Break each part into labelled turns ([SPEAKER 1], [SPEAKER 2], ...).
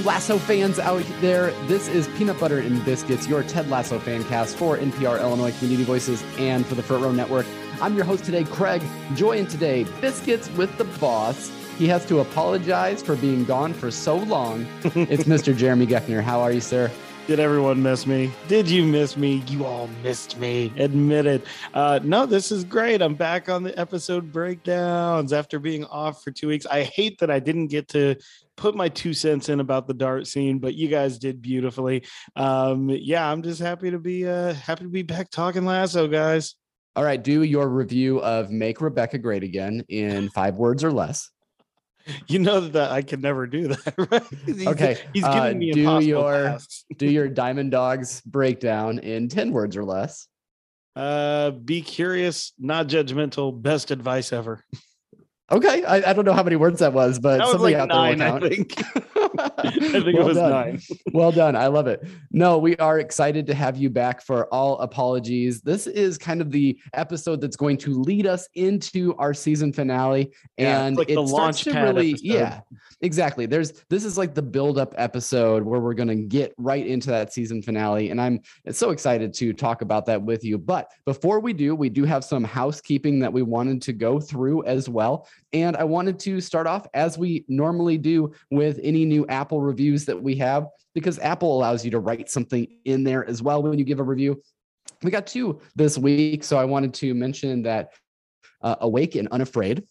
[SPEAKER 1] Hello, all you Lasso fans out there. This is Peanut Butter and Biscuits, your Ted Lasso fan cast for NPR Illinois Community Voices and for the Front Row Network. I'm your host today, Craig. Join today, Biscuits with the Boss. He has to apologize for being gone for so long. it's Mr. Jeremy Geckner. How are you, sir?
[SPEAKER 2] Did everyone miss me? Did you miss me? You all missed me. Admit it. Uh, no, this is great. I'm back on the episode breakdowns after being off for two weeks. I hate that I didn't get to put my two cents in about the dart scene, but you guys did beautifully. Um, yeah, I'm just happy to be uh, happy to be back talking lasso, guys.
[SPEAKER 1] All right, do your review of Make Rebecca Great Again in five words or less.
[SPEAKER 2] You know that I can never do that, right? He's,
[SPEAKER 1] Okay,
[SPEAKER 2] he's
[SPEAKER 1] uh,
[SPEAKER 2] giving me
[SPEAKER 1] do
[SPEAKER 2] impossible
[SPEAKER 1] your-
[SPEAKER 2] tasks.
[SPEAKER 1] Do your Diamond Dogs breakdown in 10 words or less.
[SPEAKER 2] Uh, be curious, not judgmental. Best advice ever.
[SPEAKER 1] Okay, I, I don't know how many words that was, but
[SPEAKER 2] That was
[SPEAKER 1] somebody
[SPEAKER 2] like
[SPEAKER 1] out there will
[SPEAKER 2] nine, I think. I think
[SPEAKER 1] Well
[SPEAKER 2] it was
[SPEAKER 1] done.
[SPEAKER 2] nine.
[SPEAKER 1] well done. I love it. No, we are excited to have you back for all apologies. This is kind of the episode that's going to lead us into our season finale.
[SPEAKER 2] Yeah, it's
[SPEAKER 1] and
[SPEAKER 2] like
[SPEAKER 1] it
[SPEAKER 2] the
[SPEAKER 1] starts to really,
[SPEAKER 2] episode.
[SPEAKER 1] yeah, exactly. There's this is like the build-up episode where we're gonna get right into that season finale. And I'm so excited to talk about that with you. But before we do, we do have some housekeeping that we wanted to go through as well. And I wanted to start off as we normally do with any new Apple reviews that we have, because Apple allows you to write something in there as well when you give a review. We got two this week. So I wanted to mention that uh, Awake and Unafraid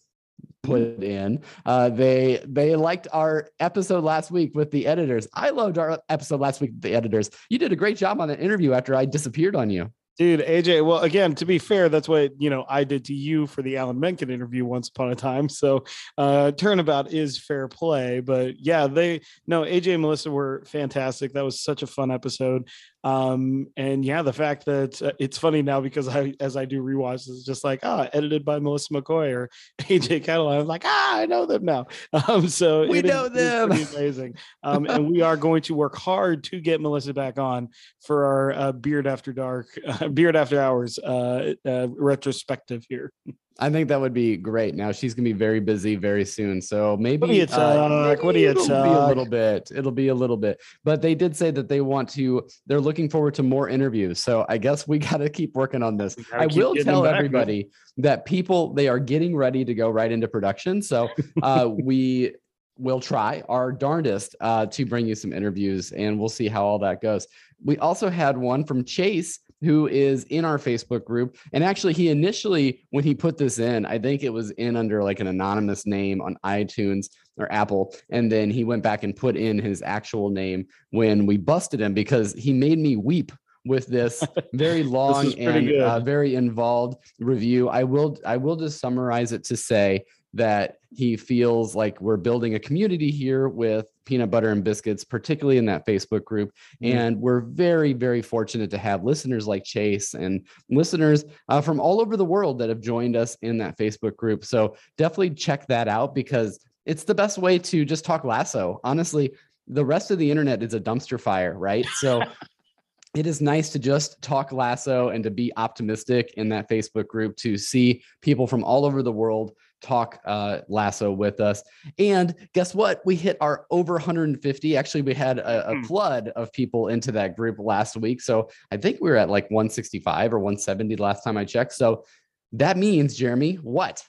[SPEAKER 1] put in uh they they liked our episode last week with the editors i loved our episode last week with the editors you did a great job on that interview after i disappeared on you
[SPEAKER 2] Dude, AJ, well, again, to be fair, that's what, you know, I did to you for the Alan Menken interview once upon a time. So uh turnabout is fair play. But yeah, they no, AJ and Melissa were fantastic. That was such a fun episode. Um, and yeah, the fact that uh, it's funny now because I as I do rewatch, it's just like, ah, edited by Melissa McCoy or AJ Catoline. I'm like, ah, I know them now. Um, so
[SPEAKER 1] We
[SPEAKER 2] is-
[SPEAKER 1] know
[SPEAKER 2] is
[SPEAKER 1] them.
[SPEAKER 2] amazing. Um, and we are going to work hard to get Melissa back on for our uh, Beard After Dark, uh, Beard After Hours uh, uh, retrospective here.
[SPEAKER 1] I think that would be great now she's gonna be very busy very soon so maybe
[SPEAKER 2] do you
[SPEAKER 1] uh,
[SPEAKER 2] talk? What do you
[SPEAKER 1] it'll be a little bit it'll be a little bit but they did say that they want to they're looking forward to more interviews so i guess we got to keep working on this I will tell
[SPEAKER 2] them back, man.
[SPEAKER 1] everybody that people they are getting ready to go right into production. So uh, we will try our darndest uh, to bring you some interviews, and we'll see how all that goes. We also had one from Chase. Who is in our Facebook group? And actually, he initially, when he put this in, I think it was in under like an anonymous name on iTunes or Apple. And then he went back and put in his actual name when we busted him because he made me weep with this very long
[SPEAKER 2] is pretty
[SPEAKER 1] and uh, very involved review. I will I will just summarize it to say that he feels like we're building a community here with peanut butter and biscuits, particularly in that Facebook group.
[SPEAKER 2] Mhm.
[SPEAKER 1] And we're very, very fortunate to have listeners like Chase and listeners uh, from all over the world that have joined us in that Facebook group. So definitely check that out because it's the best way to just talk lasso. Honestly, the rest of the internet is a dumpster fire, right? So it is nice to just talk lasso and to be optimistic in that Facebook group to see people from all over the world talk uh, lasso with us. And guess what? We hit our over 150. Actually, we had a, a
[SPEAKER 2] Hmm.
[SPEAKER 1] flood of people into that group last week. So I think we were at like 165 or 170 last time I checked. So that means, Jeremy, what?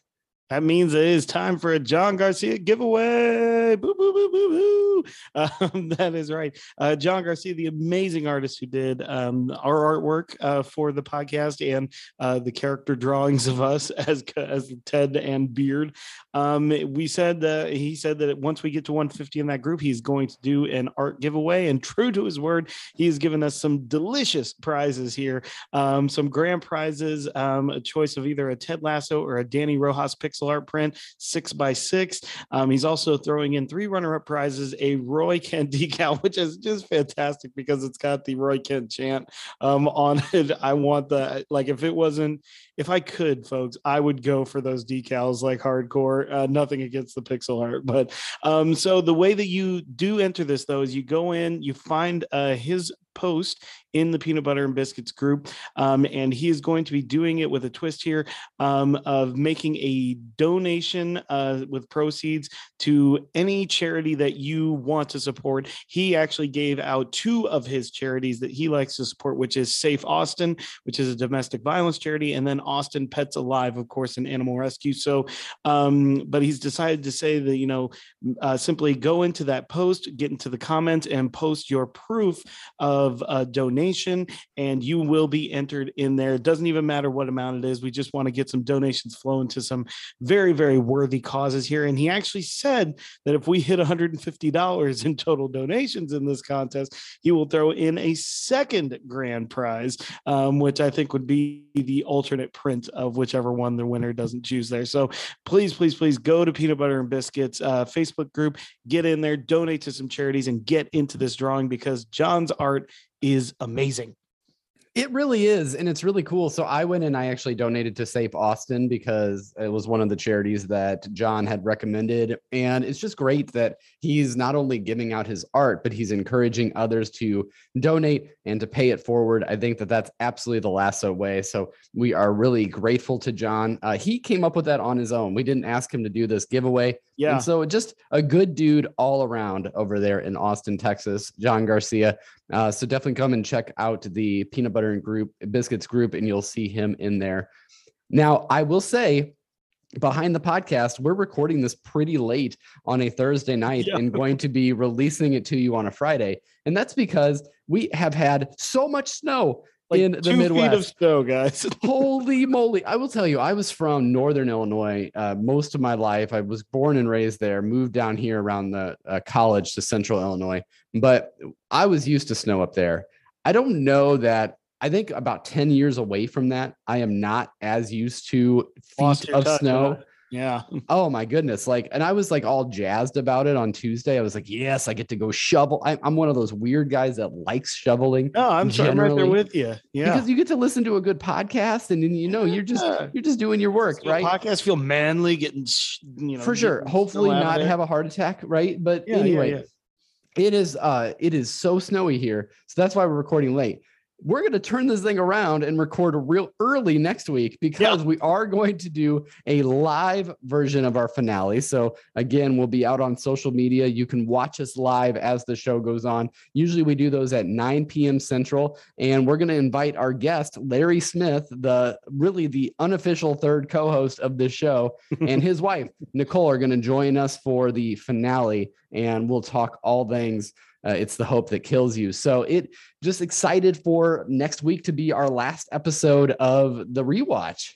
[SPEAKER 2] That means it is time for a John Garcia giveaway. Boo, boo, boo, boo, boo. Um, that is right. Uh, John Garcia, the amazing artist who did um, our artwork uh, for the podcast and uh, the character drawings of us as as Ted and Beard. Um, we said uh, he said that once we get to 150 in that group, he's going to do an art giveaway. And true to his word, he has given us some delicious prizes here um, some grand prizes, um, a choice of either a Ted Lasso or a Dani Rojas pixel art print, six by six. Um, he's also throwing in three runner-up prizes, a Roy Kent decal, which is just fantastic because it's got the Roy Kent chant um, on it. I want the like if it wasn't, if I could, folks, I would go for those decals like hardcore. Uh, nothing against the pixel art, but um, so the way that you do enter this though is you go in, you find uh, his post in the peanut butter and biscuits group. Um, and he is going to be doing it with a twist here um, of making a donation uh, with proceeds to any charity that you want to support. He actually gave out two of his charities that he likes to support, which is Safe Austin, which is a domestic violence charity, and then Austin Pets Alive, of course, an animal rescue. So, um, but he's decided to say that, you know, uh, simply go into that post, get into the comments, and post your proof of a donation, and you will be entered in there. It doesn't even matter what amount it is. We just want to get some donations flowing to some very, very worthy causes here. And he actually said that if we hit $150 in total donations in this contest, he will throw in a second grand prize, um, which I think would be the alternate print of whichever one the winner doesn't choose there. So please, please, please go to Peanut Butter and Biscuits uh, Facebook group, get in there, donate to some charities, and get into this drawing because John's art is amazing.
[SPEAKER 1] It really is. And it's really cool. So I went and I actually donated to Safe Austin because it was one of the charities that John had recommended. And it's just great that he's not only giving out his art, but he's encouraging others to donate and to pay it forward. I think that that's absolutely the lasso way. So we are really grateful to John. Uh, he came up with that on his own. We didn't ask him to do this giveaway.
[SPEAKER 2] Yeah.
[SPEAKER 1] And so just a good dude all around over there in Austin, Texas, John Garcia. Uh, so definitely come and check out the peanut butter and group biscuits group, and you'll see him in there. Now, I will say, behind the podcast, we're recording this pretty late on a Thursday night
[SPEAKER 2] Yeah.
[SPEAKER 1] and going to be releasing it to you on a Friday. And that's because we have had so much snow
[SPEAKER 2] Like
[SPEAKER 1] in the
[SPEAKER 2] two
[SPEAKER 1] Midwest
[SPEAKER 2] feet of snow, guys.
[SPEAKER 1] holy moly. I will tell you i was from northern illinois uh, most of my life. I was born and raised there moved down here around the uh, college to central illinois. But i was used to snow up there. I don't know that i think about 10 years away from that i am not as used to feet of
[SPEAKER 2] touch,
[SPEAKER 1] snow
[SPEAKER 2] huh? Yeah.
[SPEAKER 1] Oh my goodness. Like, and I was like all jazzed about it on Tuesday. I was like, yes, I get to go shovel. I, I'm one of those weird guys that likes shoveling
[SPEAKER 2] No, I'm, sorry, I'm right there
[SPEAKER 1] Generally,
[SPEAKER 2] with you. Yeah.
[SPEAKER 1] because you get to listen to a good podcast and then you know you're just
[SPEAKER 2] Yeah.
[SPEAKER 1] you're just doing your work, right?
[SPEAKER 2] Podcast feel manly, getting you know
[SPEAKER 1] For sure. Hopefully
[SPEAKER 2] snow out of
[SPEAKER 1] not have a heart attack, right? But
[SPEAKER 2] Yeah, yeah,
[SPEAKER 1] anyway,
[SPEAKER 2] yeah.
[SPEAKER 1] it is uh it is so snowy here. So that's why we're recording late. We're going to turn this thing around and record real early next week because we are going to do a live version of our finale. So again, we'll be out on social media. You can watch us live as the show goes on. Usually we do those at 9 p.m. Central and we're going to invite our guest Larry Smith, the really the unofficial third co-host of this show and his wife Nicole are going to join us for the finale, and we'll talk all things. Uh, it's the hope that kills you. So it just excited for next week to be our last episode of the rewatch.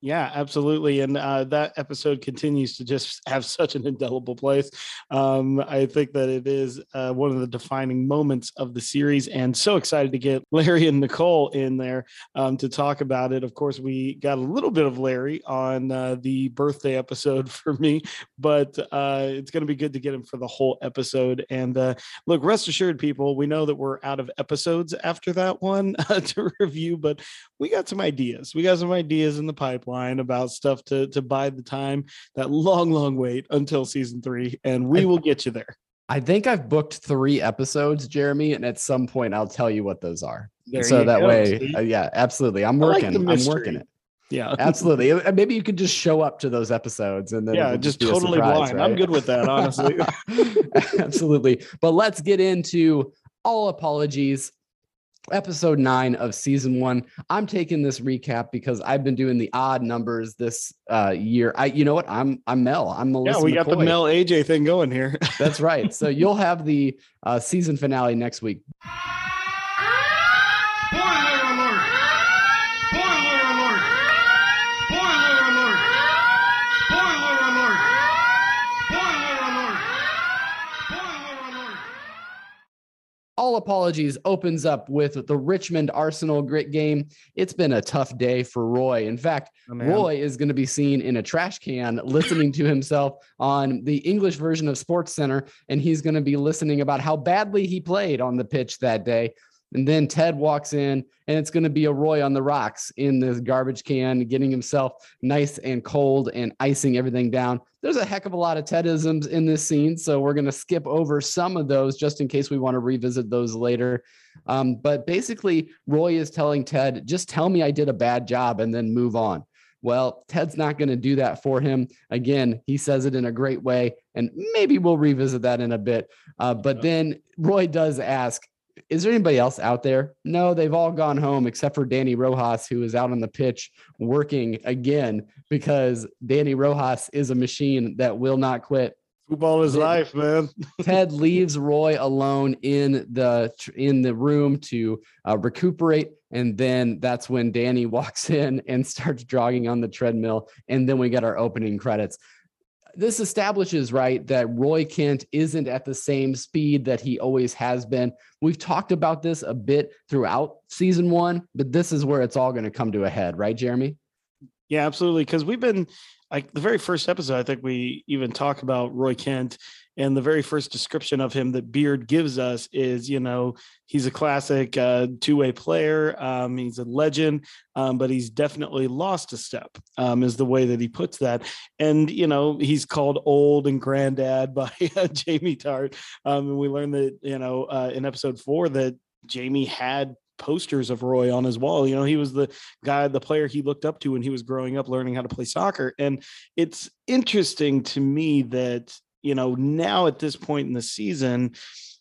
[SPEAKER 2] Yeah, absolutely. And uh, that episode continues to just have such an indelible place. Um, I think that it is uh, one of the defining moments of the series, and so excited to get Larry and Nicole in there um, to talk about it. Of course, we got a little bit of Larry on uh, the birthday episode for me, but uh, it's going to be good to get him for the whole episode. And uh, look, rest assured, people, we know that we're out of episodes after that one uh, to review, but we got some ideas. We got some ideas in the pipeline about stuff to to bide the time, that long, long wait until season three, and we will get you there.
[SPEAKER 1] I think I've booked three episodes, Jeremy, and at some point I'll tell you what those are.
[SPEAKER 2] There
[SPEAKER 1] so that
[SPEAKER 2] go,
[SPEAKER 1] way, uh, yeah, absolutely. I'm
[SPEAKER 2] I like
[SPEAKER 1] working. I'm working it.
[SPEAKER 2] yeah,
[SPEAKER 1] Absolutely. Maybe you could just show up to those episodes and then
[SPEAKER 2] yeah,
[SPEAKER 1] it'll
[SPEAKER 2] just totally
[SPEAKER 1] surprise,
[SPEAKER 2] blind. I'm good with that, honestly.
[SPEAKER 1] Absolutely. But let's get into all apologies. Episode nine of season one. I'm taking this recap because I've been doing the odd numbers this uh, year. I, you know what? I'm I'm Mel. I'm Melissa.
[SPEAKER 2] yeah, we got the Mel AJ thing going here.
[SPEAKER 1] That's right. So you'll have the uh, season finale next week.
[SPEAKER 3] Spoiler alert! Spoiler alert! Spoiler alert! Spoiler alert! Spoiler alert! Spoiler alert!
[SPEAKER 1] All apologies opens up with the Richmond Arsenal grit game. It's been a tough day for Roy. In fact,
[SPEAKER 2] Oh.
[SPEAKER 1] Roy is going to be seen in a trash can listening to himself on the English version of Sports Center, and he's going to be listening about how badly he played on the pitch that day. And then Ted walks in, and it's going to be a Roy on the rocks in this garbage can, getting himself nice and cold and icing everything down. There's a heck of a lot of Tedisms in this scene. So we're going to skip over some of those just in case we want to revisit those later. Um, but basically, Roy is telling Ted, just tell me I did a bad job and then move on. Well, Ted's not going to do that for him. Again, he says it in a great way, and maybe we'll revisit that in a bit. Uh, but then Roy does ask, is there anybody else out there? No, they've all gone home except for Dani Rojas, who is out on the pitch working again because Dani Rojas is a machine that will not quit.
[SPEAKER 2] Football is
[SPEAKER 1] Ted-
[SPEAKER 2] life, man.
[SPEAKER 1] Ted leaves Roy alone in the in the room to uh, recuperate, and then that's when Dani walks in and starts jogging on the treadmill, and then we get our opening credits. This establishes right that Roy Kent isn't at the same speed that he always has been. We've talked about this a bit throughout season one, but this is where it's all going to come to a head, right, Jeremy?
[SPEAKER 2] Yeah, absolutely. Because we've been like the very first episode, I think we even talk about Roy Kent, and the very first description of him that Beard gives us is, you know, he's a classic uh, two-way player. Um, he's a legend, um, but he's definitely lost a step. Um, is the way that he puts that, and you know, he's called old and granddad by uh, Jamie Tartt. Um, and we learned that, you know, uh, in episode four that Jamie had posters of Roy on his wall. You know, he was the guy, the player he looked up to when he was growing up, learning how to play soccer. And it's interesting to me that, you know, now at this point in the season,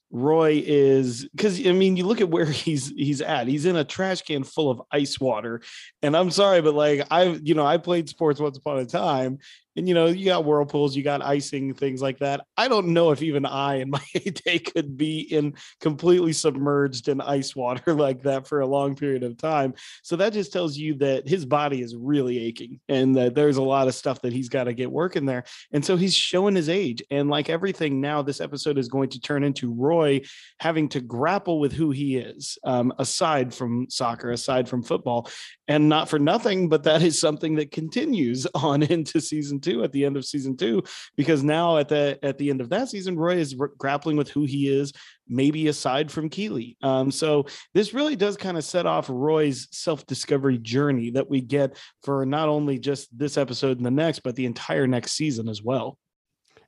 [SPEAKER 2] Roy is because I mean, you look at where he's he's at. He's in a trash can full of ice water. And I'm sorry, but like I, you know, I played sports once upon a time, and you know, you got whirlpools, you got icing, things like that. I don't know if even I in my heyday could be in completely submerged in ice water like that for a long period of time. So that just tells you that his body is really aching and that there's a lot of stuff that he's got to get working there. And so he's showing his age. And like everything now, this episode is going to turn into Roy having to grapple with who he is, um, aside from soccer, aside from football. And not for nothing, but that is something that continues on into season two at the end of season two, because now at the at the end of that season, Roy is r- grappling with who he is, maybe aside from Keeley. Um, so this really does kind of set off Roy's self-discovery journey that we get for not only just this episode and the next, but the entire next season as well.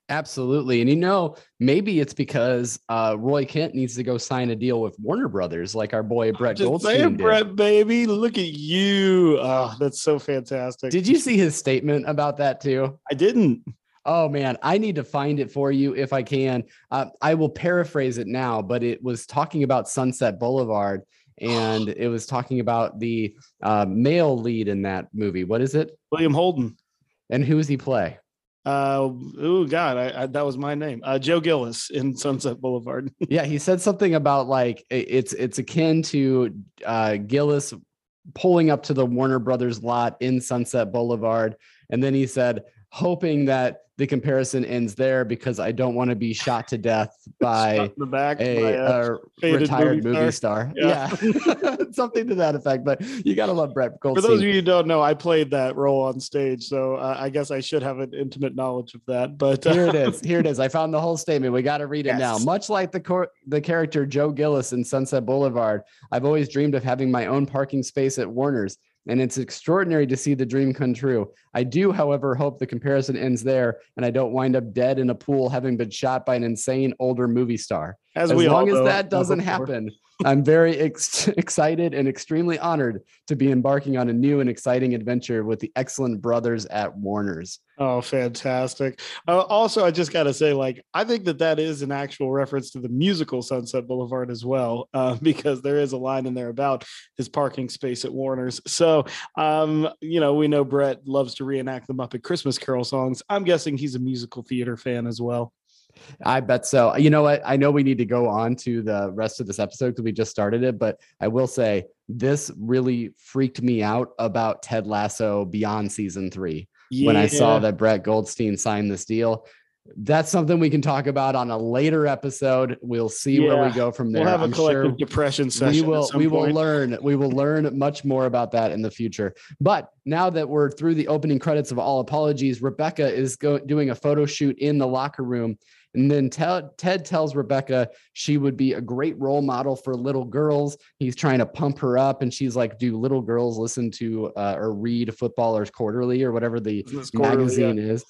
[SPEAKER 1] Absolutely. And you know, maybe it's because uh, Roy Kent needs to go sign a deal with Warner Brothers, like our boy Brett
[SPEAKER 2] Just
[SPEAKER 1] Goldstein
[SPEAKER 2] saying,
[SPEAKER 1] did.
[SPEAKER 2] Brett, baby, look at you. Oh, that's so fantastic.
[SPEAKER 1] Did you see his statement about that too?
[SPEAKER 2] I didn't.
[SPEAKER 1] Oh man, I need to find it for you if I can. Uh, I will paraphrase it now, but it was talking about Sunset Boulevard, and it was talking about the uh, male lead in that movie. What is it?
[SPEAKER 2] William Holden.
[SPEAKER 1] And who does he play?
[SPEAKER 2] Uh, oh God, I, I, that was my name. Uh, Joe Gillis in Sunset Boulevard.
[SPEAKER 1] yeah, he said something about like it's it's akin to uh, Gillis pulling up to the Warner Brothers lot in Sunset Boulevard, and then he said, hoping that the comparison ends there because I don't want to be shot to death by
[SPEAKER 2] the back.
[SPEAKER 1] a,
[SPEAKER 2] by, uh,
[SPEAKER 1] a retired
[SPEAKER 2] movie
[SPEAKER 1] movie star.
[SPEAKER 2] Yeah.
[SPEAKER 1] Yeah, something to that effect. But you gotta love Brett Goldstein.
[SPEAKER 2] for those of you who don't know, I played that role on stage, so uh, I guess I should have an intimate knowledge of that. But uh,
[SPEAKER 1] Here it is. Here it is. I found the whole statement. We got to read it now. Much like the cor- the character Joe Gillis in Sunset Boulevard, I've always dreamed of having my own parking space at Warner's, and it's extraordinary to see the dream come true. I do, however, hope the comparison ends there, and I don't wind up dead in a pool having been shot by an insane older movie star.
[SPEAKER 2] as,
[SPEAKER 1] As long as that doesn't happen, I'm very ex- excited and extremely honored to be embarking on a new and exciting adventure with the excellent brothers at Warner's.
[SPEAKER 2] Oh, fantastic. Uh, also, I just got to say, like, I think that that is an actual reference to the musical Sunset Boulevard as well, uh, because there is a line in there about his parking space at Warner's. So, um, you know, we know Brett loves to reenact the Muppet Christmas Carol songs. I'm guessing he's a musical theater fan as well.
[SPEAKER 1] I bet so. You know what? I know we need to go on to the rest of this episode because we just started it, but I will say this really freaked me out about Ted Lasso beyond season three when I saw that Brett Goldstein signed this deal. that's something we can talk about on a later episode. We'll see where we go from there.
[SPEAKER 2] We'll have a
[SPEAKER 1] I'm
[SPEAKER 2] collective
[SPEAKER 1] sure
[SPEAKER 2] depression session.
[SPEAKER 1] we will we will learn we will learn much more about that in the future but now that we're through the opening credits of all apologies rebecca is go, doing a photo shoot in the locker room and then ted tells rebecca she would be a great role model for little girls he's trying to pump her up and she's like do little girls listen to uh, or read footballers quarterly or whatever the
[SPEAKER 2] Quarterly, yeah.
[SPEAKER 1] magazine is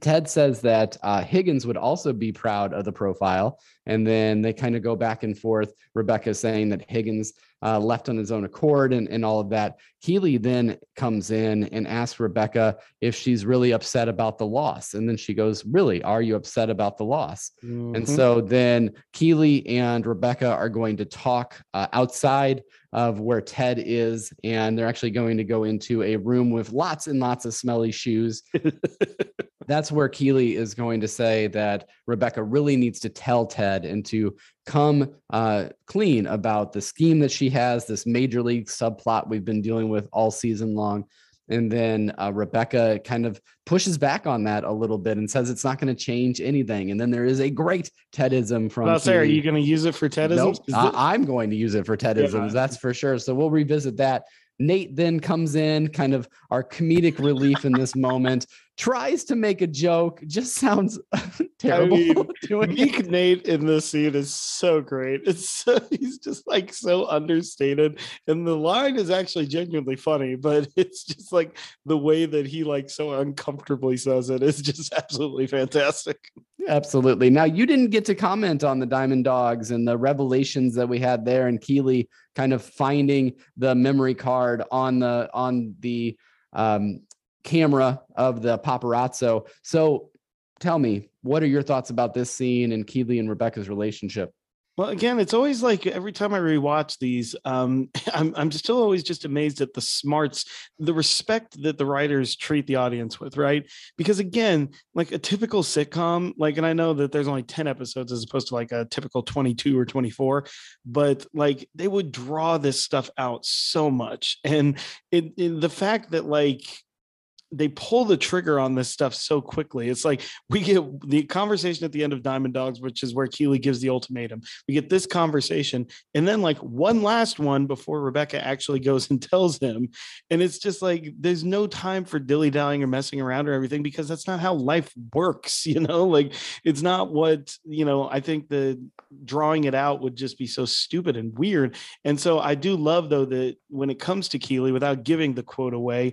[SPEAKER 1] Ted says that uh, Higgins would also be proud of the profile. And then they kind of go back and forth. Rebecca saying that Higgins uh, left on his own accord and, and all of that. Keeley then comes in and asks Rebecca if she's really upset about the loss. And then she goes, Really, are you upset about the loss? And
[SPEAKER 2] Mhm.
[SPEAKER 1] so then Keeley and Rebecca are going to talk uh, outside of where Ted is. And they're actually going to go into a room with lots and lots of smelly shoes. That's where Keeley is going to say that Rebecca really needs to tell Ted and to come uh, clean about the scheme that she has, this major league subplot we've been dealing with all season long. And then uh, Rebecca kind of pushes back on that a little bit and says it's not going to change anything. And then there is a great Tedism from.
[SPEAKER 2] Well, are you going to use it for Tedism?
[SPEAKER 1] Nope,
[SPEAKER 2] this-
[SPEAKER 1] I'm going to use it for Tedisms,
[SPEAKER 2] Yeah.
[SPEAKER 1] that's for sure. So we'll revisit that. Nate then comes in, kind of our comedic relief in this moment, tries to make a joke, just sounds terrible.
[SPEAKER 2] mean,
[SPEAKER 1] doing it.
[SPEAKER 2] Nate in this scene is so great. It's so, he's just like so understated, and the line is actually genuinely funny, but it's just like the way that he like so uncomfortably says it is just absolutely fantastic.
[SPEAKER 1] Absolutely. Now you didn't get to comment on the Diamond Dogs and the revelations that we had there, and Keeley kind of finding the memory card on the on the um, camera of the paparazzo. So tell me, what are your thoughts about this scene and Keeley and Rebecca's relationship?
[SPEAKER 2] Well, again, it's always like every time I rewatch these, um, I'm I'm still always just amazed at the smarts, the respect that the writers treat the audience with, right? Because again, like a typical sitcom, like, and I know that there's only 10 episodes as opposed to like a typical 22 or 24, but like they would draw this stuff out so much. And it, it the fact that like they pull the trigger on this stuff so quickly. It's like we get the conversation at the end of Diamond Dogs, which is where Keeley gives the ultimatum. We get this conversation, and then like one last one before Rebecca actually goes and tells him. And it's just like there's no time for dilly dallying or messing around or everything because that's not how life works, you know. Like it's not what you know. I think the drawing it out would just be so stupid and weird. And so I do love though that when it comes to Keeley, without giving the quote away,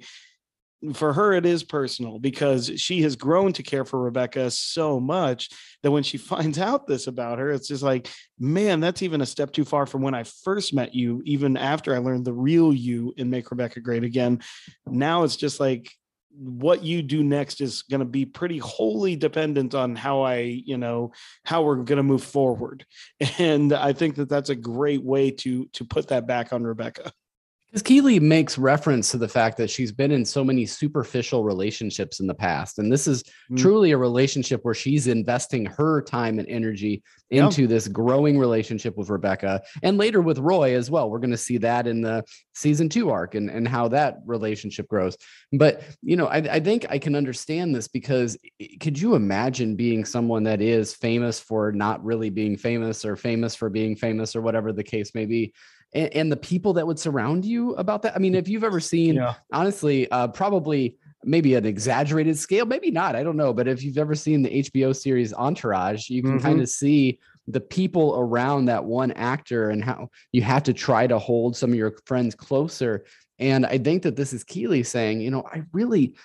[SPEAKER 2] for her it is personal because she has grown to care for Rebecca so much that when she finds out this about her, it's just like, man, that's even a step too far from when I first met you, even after I learned the real you in Make Rebecca Great Again. Now it's just like what you do next is going to be pretty wholly dependent on how I, you know, how we're going to move forward. And I think that that's a great way to to put that back on Rebecca.
[SPEAKER 1] Because Keeley makes reference to the fact that she's been in so many superficial relationships in the past. And this is
[SPEAKER 2] Mm.
[SPEAKER 1] truly a relationship where she's investing her time and energy into this growing relationship with Rebecca and later with Roy as well. We're going to see that in the season two arc and, and how that relationship grows. But, you know, I, I think I can understand this because could you imagine being someone that is famous for not really being famous or famous for being famous or whatever the case may be? And, and the people that would surround you about that. I mean, if you've ever seen,
[SPEAKER 2] Yeah.
[SPEAKER 1] honestly, uh, probably maybe an exaggerated scale, maybe not, I don't know. But if you've ever seen the HBO series Entourage, you can
[SPEAKER 2] Mhm.
[SPEAKER 1] kind of see the people around that one actor and how you have to try to hold some of your friends closer. And I think that this is Keeley saying, you know, I really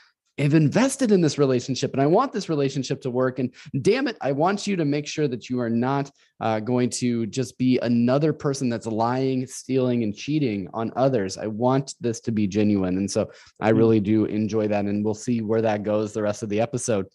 [SPEAKER 1] have invested in this relationship and I want this relationship to work. And damn it, I want you to make sure that you are not uh, going to just be another person that's lying, stealing, and cheating on others. I want this to be genuine. And so I
[SPEAKER 2] Mhm.
[SPEAKER 1] really do enjoy that. And we'll see where that goes the rest of the episode.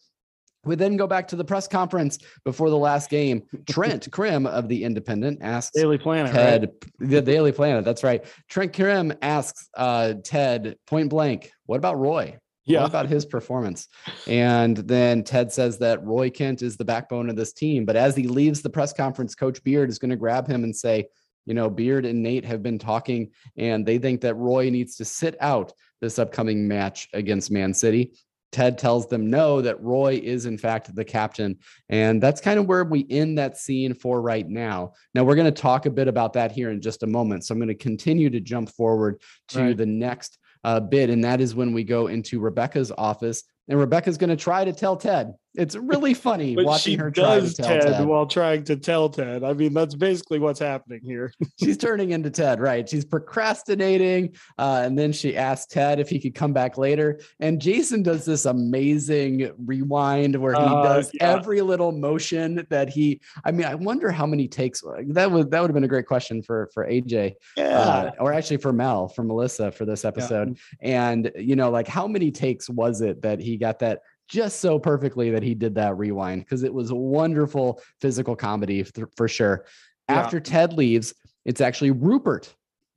[SPEAKER 1] We then go back to the press conference before the last game. Trent Crimm of the Independent asks
[SPEAKER 2] Daily Planet, right?
[SPEAKER 1] Ted, the Daily Planet. That's right. Trent Crimm asks uh, Ted point blank, "What about Roy?
[SPEAKER 2] Yeah.
[SPEAKER 1] What about his performance?" And then Ted says that Roy Kent is the backbone of this team. But as he leaves the press conference, Coach Beard is going to grab him and say, "You know, Beard and Nate have been talking, and they think that Roy needs to sit out this upcoming match against Man City." Ted tells them no, that Roy is in fact the captain. And that's kind of where we end that scene for right now. Now, we're going to talk a bit about that here in just a moment. So I'm going to continue to jump forward to
[SPEAKER 2] Right.
[SPEAKER 1] the next uh, bit. And that is when we go into Rebecca's office. And Rebecca's going to try to tell Ted. It's really funny
[SPEAKER 2] But
[SPEAKER 1] watching her try to tell
[SPEAKER 2] Ted,
[SPEAKER 1] Ted.
[SPEAKER 2] while trying to tell Ted. I mean, that's basically what's happening here.
[SPEAKER 1] She's turning into Ted, right? She's procrastinating. Uh, and then she asks Ted if he could come back later. And Jason does this amazing rewind where he
[SPEAKER 2] Uh,
[SPEAKER 1] does
[SPEAKER 2] yeah.
[SPEAKER 1] every little motion that he, I mean, I wonder how many takes that would, that would have been a great question for, for AJ
[SPEAKER 2] Yeah.
[SPEAKER 1] uh, or actually for Mel, for Melissa for this episode. And, you know, like how many takes was it that he got that just so perfectly that he did that rewind? Because it was a wonderful physical comedy f- for sure.
[SPEAKER 2] Yeah.
[SPEAKER 1] After Ted leaves, it's actually Rupert.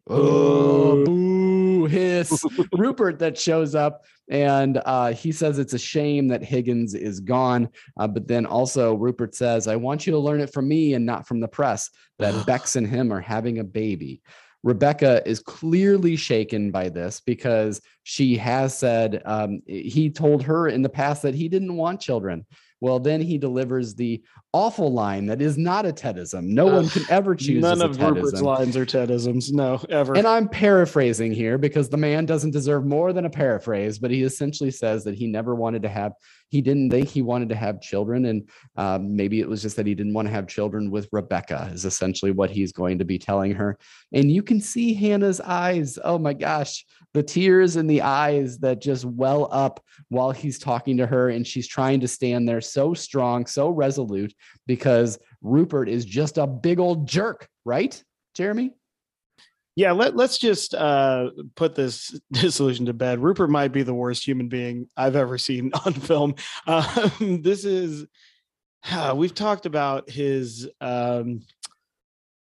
[SPEAKER 1] Oh, boo, hiss. Rupert that shows up and uh, he says it's a shame that Higgins is gone. Uh, but then also, Rupert says, I want you to learn it from me and not from the press that Bex and him are having a baby. Rebecca is clearly shaken by this because she has said um, he told her in the past that he didn't want children. Well, then he delivers the awful line that is not a Tedism. No one can ever choose
[SPEAKER 2] None of Rupert's lines are Tedisms. No, ever.
[SPEAKER 1] And I'm paraphrasing here because the man doesn't deserve more than a paraphrase, but he essentially says that he never wanted to have, he didn't think he wanted to have children. And um, maybe it was just that he didn't want to have children with Rebecca, is essentially what he's going to be telling her. And you can see Hannah's eyes. Oh my gosh, the tears in the eyes that just well up while he's talking to her. And she's trying to stand there so strong, so resolute because Rupert is just a big old jerk, right, Jeremy?
[SPEAKER 2] yeah, let, let's just uh, put this disillusion to bed. Rupert might be the worst human being I've ever seen on film. Um, this is, uh, we've talked about his. Um,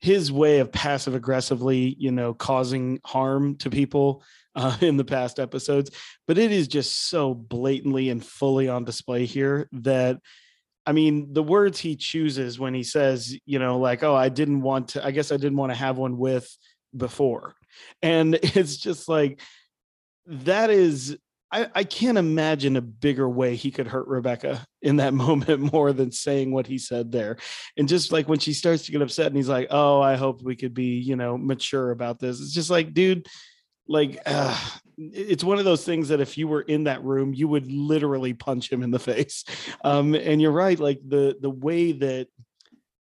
[SPEAKER 2] his way of passive aggressively, you know, causing harm to people uh, in the past episodes, but it is just so blatantly and fully on display here that I mean, the words he chooses when he says, you know, like, oh, I didn't want to, I guess I didn't want to have one with before. And it's just like, that is, I, I can't imagine a bigger way he could hurt Rebecca in that moment more than saying what he said there. And just like when she starts to get upset and he's like, oh, I hope we could be, you know, mature about this. It's just like, dude, like uh, it's one of those things that if you were in that room you would literally punch him in the face um and you're right like the the way that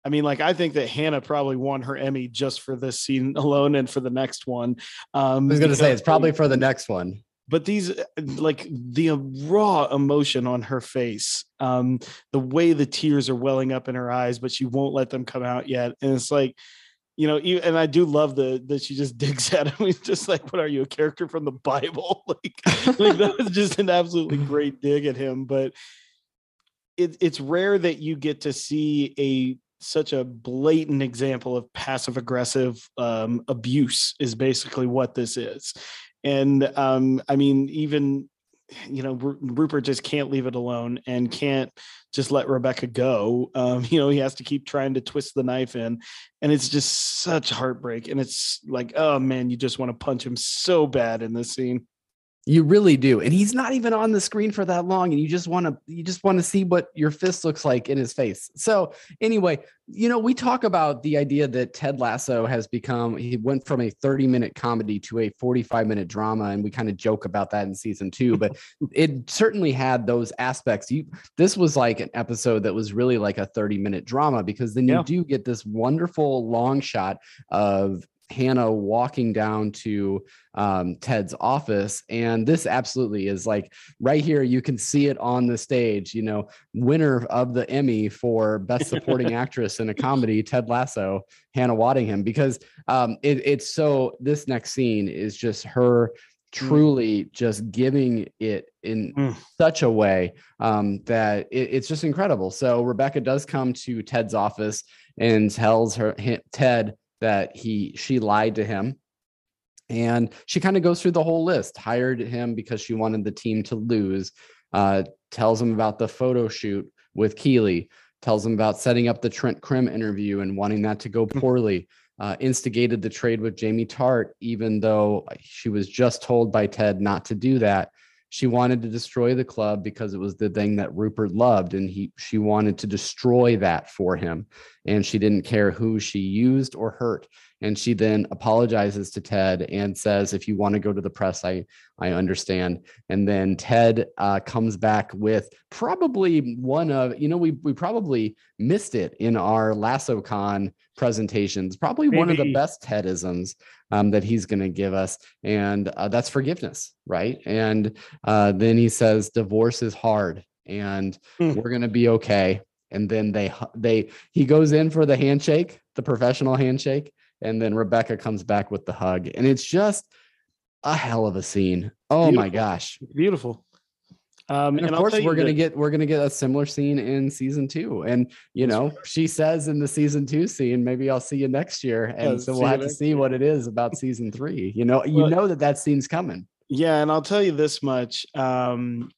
[SPEAKER 2] I mean, like I think that Hannah probably won her Emmy just for this scene alone and for the next one. Um,
[SPEAKER 1] I was going to say it's probably for the next one.
[SPEAKER 2] but these like the raw emotion on her face um the way the tears are welling up in her eyes but she won't let them come out yet and it's like you know you, and i do love the that she just digs at him. He's just like what are you a character from the bible? Like like that was just an absolutely great dig at him but it, it's rare that you get to see a such a blatant example of passive aggressive um, abuse is basically what this is. And um, i mean even you know Ru- rupert just can't leave it alone and can't just let rebecca go. Um, you know he has to keep trying to twist the knife in and it's just such heartbreak and it's like oh man you just want to punch him so bad in this scene
[SPEAKER 1] You really do. And he's not even on the screen for that long. And you just want to, you just want to see what your fist looks like in his face. So anyway, you know, we talk about the idea that Ted Lasso has become, he went from a 30 minute comedy to a 45 minute drama. And we kind of joke about that in season two, but it certainly had those aspects. You, this was like an episode that was really like a 30 minute drama because then you
[SPEAKER 2] Yeah.
[SPEAKER 1] do get this wonderful long shot of Hannah walking down to um, Ted's office. And this absolutely is like right here. You can see it on the stage, you know, winner of the Emmy for Best Supporting Actress in a Comedy, Ted Lasso, Hannah Waddingham, because um, it, it's so, this next scene is just her truly just giving it in
[SPEAKER 2] Mm.
[SPEAKER 1] such a way um, that it- it's just incredible. So Rebecca does come to Ted's office and tells her Ted that he she lied to him. And she kind of goes through the whole list hired him because she wanted the team to lose uh, tells him about the photo shoot with keeley tells him about setting up the trent crimm interview and wanting that to go poorly uh, instigated the trade with jamie tartt even though she was just told by ted not to do that. She wanted to destroy the club because it was the thing that Rupert loved, and he she wanted to destroy that for him, and she didn't care who she used or hurt. And she then apologizes to Ted and says, "If you want to go to the press, I I understand." And then Ted uh, comes back with probably one of you know we we probably missed it in our LassoCon presentations. Probably one of the best Tedisms um, that he's going to give us, and uh, that's forgiveness, right? And uh, then he says, "Divorce is hard, and
[SPEAKER 2] Hmm.
[SPEAKER 1] we're going to be okay." And then they they he goes in for the handshake, the professional handshake, and then Rebecca comes back with the hug, and it's just a hell of a scene. Oh my gosh!
[SPEAKER 2] Beautiful. Um,
[SPEAKER 1] And of
[SPEAKER 2] I'll
[SPEAKER 1] course, we're gonna
[SPEAKER 2] that-
[SPEAKER 1] get we're gonna get a similar scene in season two. And you know, she says in the season two scene, maybe I'll see you next year. And
[SPEAKER 2] Yeah,
[SPEAKER 1] so we'll have to see what it is about season three. You know, you
[SPEAKER 2] Well-
[SPEAKER 1] know that that scene's coming.
[SPEAKER 2] Yeah, and I'll tell you this much. Um,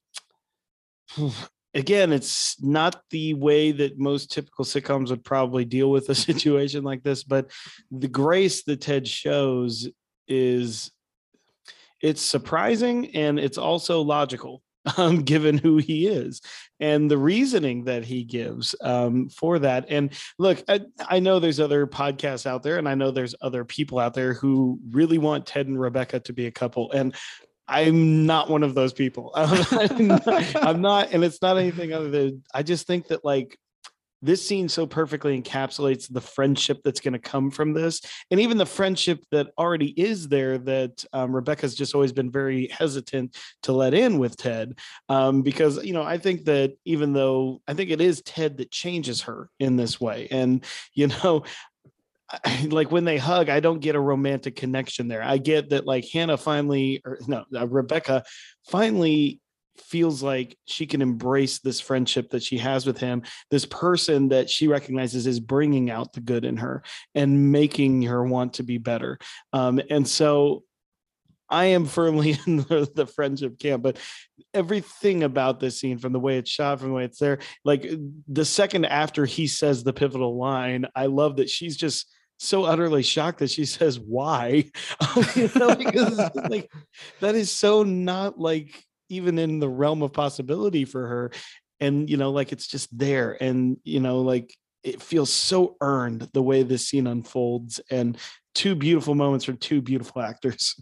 [SPEAKER 2] again, it's not the way that most typical sitcoms would probably deal with a situation like this, but the grace that Ted shows is it's surprising and it's also logical. Um, given who he is and the reasoning that he gives um, for that. And look, I, I know there's other podcasts out there, and I know there's other people out there who really want Ted and Rebecca to be a couple. And I'm not one of those people. I'm not, and it's not anything other than I just think that like this scene so perfectly encapsulates the friendship that's going to come from this, and even the friendship that already is there that um, Rebecca's just always been very hesitant to let in with Ted, um, because you know I think that even though I think it is Ted that changes her in this way, and you know like when they hug, I don't get a romantic connection there. I get that like Hannah finally, or no, uh, Rebecca finally feels like she can embrace this friendship that she has with him, this person that she recognizes is bringing out the good in her and making her want to be better. Um, and so I am firmly in the, the friendship camp, but everything about this scene, from the way it's shot, from the way it's there, like the second after he says the pivotal line, I love that she's just so utterly shocked that she says why? Um, you know, like that is so not like even in the realm of possibility for her. And you know like it's just there. And you know like it feels so earned the way this scene unfolds. And two beautiful moments from two beautiful actors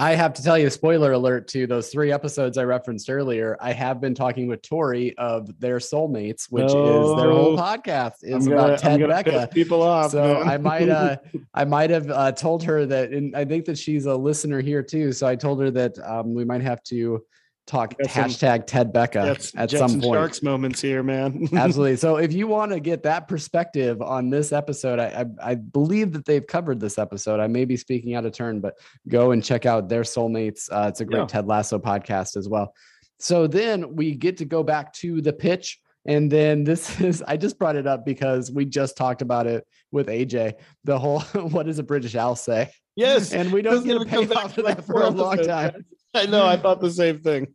[SPEAKER 1] I have to tell you, spoiler alert to those three episodes I referenced earlier. I have been talking with Tori of their soulmates, which is their whole podcast is
[SPEAKER 2] gonna-
[SPEAKER 1] about Ted Becca.
[SPEAKER 2] people off
[SPEAKER 1] so
[SPEAKER 2] man.
[SPEAKER 1] I might uh I might have uh, told her that and I think that she's a listener here too. So I told her that um, we might have to talk
[SPEAKER 2] Got some-
[SPEAKER 1] hashtag Ted Becca at
[SPEAKER 2] Jets
[SPEAKER 1] some point.
[SPEAKER 2] sharks moments here man
[SPEAKER 1] Absolutely. So if you want to get that perspective on this episode, I, I I believe that they've covered this episode. I may be speaking out of turn, but go and check out their soulmates. Uh, it's a great
[SPEAKER 2] Yeah.
[SPEAKER 1] Ted Lasso podcast as well. So then we get to go back to the pitch. And then this is, I just brought it up because we just talked about it with AJ. The whole, what does a British owl say?
[SPEAKER 2] yes
[SPEAKER 1] And we don't get a payoff
[SPEAKER 2] for
[SPEAKER 1] that for a long time.
[SPEAKER 2] I know i thought the same thing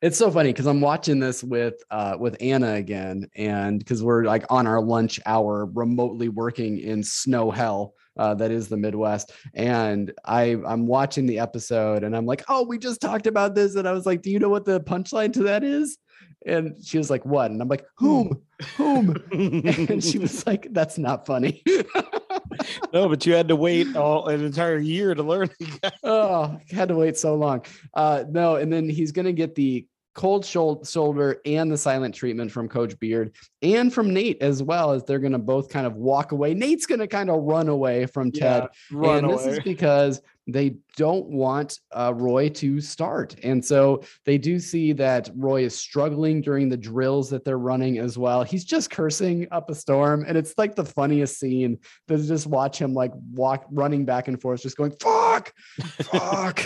[SPEAKER 1] It's so funny because I'm watching this with uh with Anna again, and because we're like on our lunch hour, remotely working in snow hell. Uh, that is the Midwest, and I I'm watching the episode, and I'm like, oh, we just talked about this, and I was like, do you know what the punchline to that is? And she was like, what? And I'm like, whom, whom? And she was like, that's not funny.
[SPEAKER 2] no but you had to wait all an entire year to learn
[SPEAKER 1] oh, had to wait so long. Uh, no, and then he's gonna get the cold shoulder and the silent treatment from Coach Beard and from Nate as well as they're gonna both kind of walk away. Nate's gonna kind of run away from Ted,
[SPEAKER 2] run
[SPEAKER 1] and this is because they don't want uh, Roy to start. And so they do see that Roy is struggling during the drills that they're running as well. He's just cursing up a storm. And it's like the funniest scene to just watch him like walk running back and forth, just going, fuck, fuck,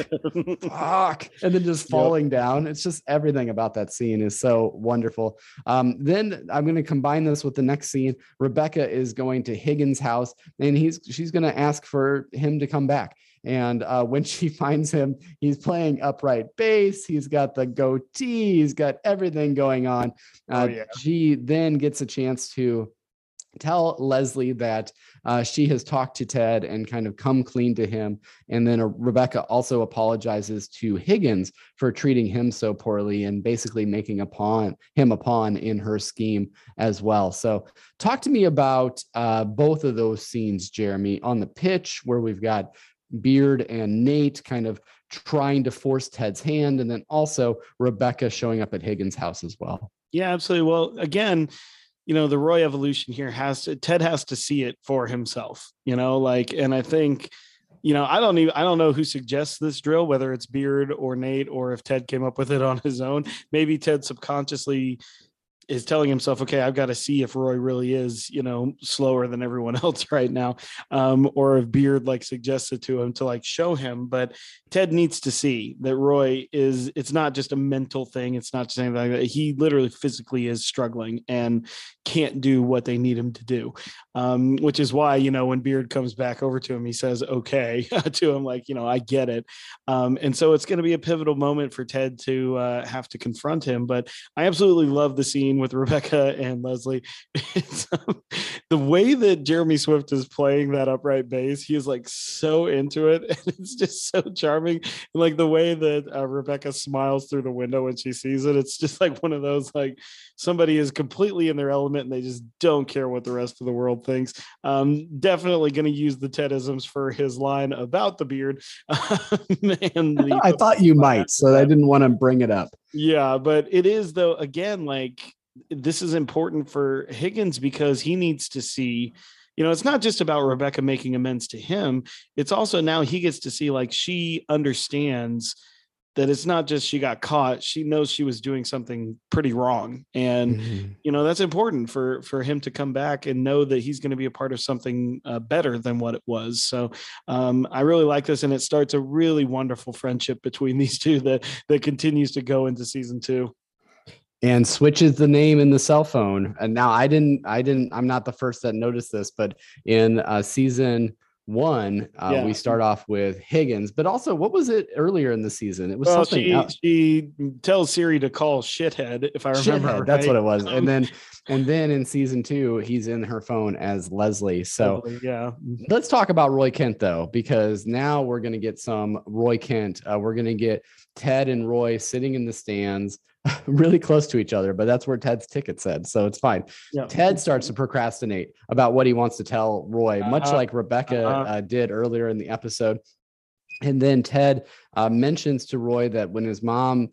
[SPEAKER 1] fuck, and then just
[SPEAKER 2] Yep.
[SPEAKER 1] falling down. It's just everything about that scene is so wonderful. Um, then I'm going to combine this with the next scene. Rebecca is going to Higgins' house and he's she's going to ask for him to come back. And uh, when she finds him, he's playing upright bass. He's got the goatee. He's got everything going on.
[SPEAKER 2] Oh,
[SPEAKER 1] Uh,
[SPEAKER 2] yeah.
[SPEAKER 1] She then gets a chance to tell Leslie that uh, she has talked to Ted and kind of come clean to him. And then uh, Rebecca also apologizes to Higgins for treating him so poorly and basically making a pawn, him a pawn in her scheme as well. So, talk to me about uh, both of those scenes, Jeremy, on the pitch where we've got Beard and Nate kind of trying to force Ted's hand, and then also Rebecca showing up at Higgins' house as well.
[SPEAKER 2] Yeah, absolutely. Well, again, you know the roy evolution here has to ted has to see it for himself you know like and i think you know i don't even i don't know who suggests this drill whether it's beard or nate or if ted came up with it on his own maybe ted subconsciously is telling himself, okay, I've got to see if Roy really is, you know, slower than everyone else right now, um, or if Beard like suggested to him to like show him. But Ted needs to see that Roy is. It's not just a mental thing. It's not just anything like that. He literally physically is struggling and can't do what they need him to do, um, which is why you know when Beard comes back over to him, he says okay to him, like you know, I get it. Um, and so it's going to be a pivotal moment for Ted to uh, have to confront him. But I absolutely love the scene with Rebecca and Leslie. Um, the way that Jeremy Swift is playing that upright bass, he is like so into it, and it's just so charming. like the way that uh, Rebecca smiles through the window when she sees it, it's just like one of those like somebody is completely in their element and they just don't care what the rest of the world thinks. Um, definitely going to use the Tedisms for his line about the beard.
[SPEAKER 1] and the, I thought you might, so I didn't want to bring it up.
[SPEAKER 2] Yeah, but it is though. Again, like this is important for Higgins because he needs to see, you know, it's not just about Rebecca making amends to him. It's also now he gets to see like she understands that it's not just she got caught she knows she was doing something pretty wrong and mm-hmm. you know that's important for for him to come back and know that he's going to be a part of something uh, better than what it was so um, i really like this and it starts a really wonderful friendship between these two that that continues to go into season two
[SPEAKER 1] and switches the name in the cell phone. And now I didn't, I didn't, I'm not the first that noticed this, but in uh, season one, uh, yeah. we start off with Higgins, but also what was it earlier in the season? It was well, something.
[SPEAKER 2] She, else. she tells Siri to call shithead, if I remember. Shithead,
[SPEAKER 1] right. That's what it was. And then, and then in season two, he's in her phone as Leslie. So
[SPEAKER 2] Leslie, yeah,
[SPEAKER 1] let's talk about Roy Kent though, because now we're going to get some Roy Kent. Uh, we're going to get Ted and Roy sitting in the stands. really close to each other, but that's where Ted's ticket said. So it's fine. Yeah. Ted starts to procrastinate about what he wants to tell Roy, uh-huh. much like Rebecca uh-huh. uh, did earlier in the episode. And then Ted uh, mentions to Roy that when his mom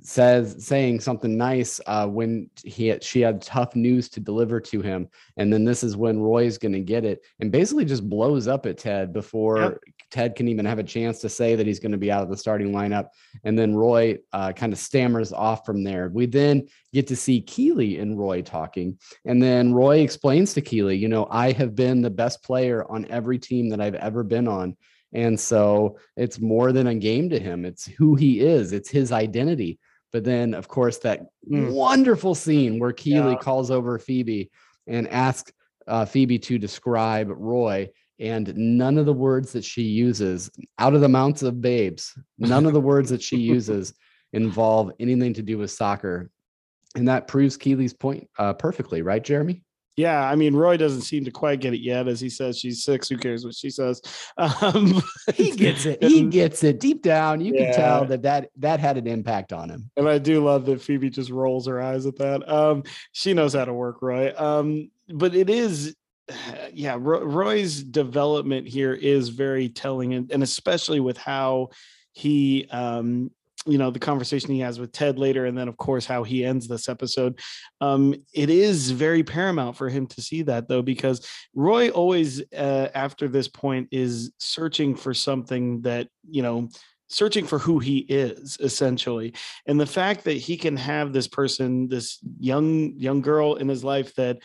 [SPEAKER 1] says saying something nice uh, when he had, she had tough news to deliver to him, and then this is when Roy's going to get it, and basically just blows up at Ted before yep. Ted can even have a chance to say that he's going to be out of the starting lineup, and then Roy uh, kind of stammers off from there. We then get to see Keeley and Roy talking, and then Roy explains to Keeley, you know, I have been the best player on every team that I've ever been on and so it's more than a game to him. It's who he is, it's his identity. But then, of course, that mm. wonderful scene where Keeley yeah. calls over Phoebe and asks uh, Phoebe to describe Roy. And none of the words that she uses out of the mounts of babes, none of the words that she uses involve anything to do with soccer. And that proves Keeley's point uh, perfectly, right, Jeremy?
[SPEAKER 2] yeah, I mean, Roy doesn't seem to quite get it yet, as he says she's six. Who cares what she says? Um,
[SPEAKER 1] he gets it. He gets it deep down. You yeah. can tell that that that had an impact on him.
[SPEAKER 2] And I do love that Phoebe just rolls her eyes at that. Um, she knows how to work Roy. Um, but it is, yeah, Roy's development here is very telling, and, and especially with how he um you know the conversation he has with ted later and then of course how he ends this episode. Um it is very paramount for him to see that though because roy always uh, after this point is searching for something that you know searching for who he is essentially. And the fact that he can have this person this young young girl in his life that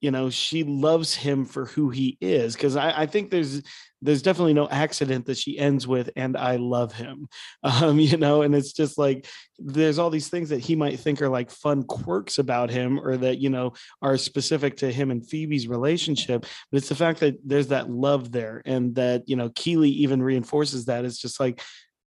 [SPEAKER 2] you know she loves him for who he is because I, I, think there's there's definitely no accident that she ends with and i love him. Um you know and it's just like there's all these things that he might think are like fun quirks about him or that you know are specific to him and phoebe's relationship but it's the fact that there's that love there and that you know keeley even reinforces that. It's just like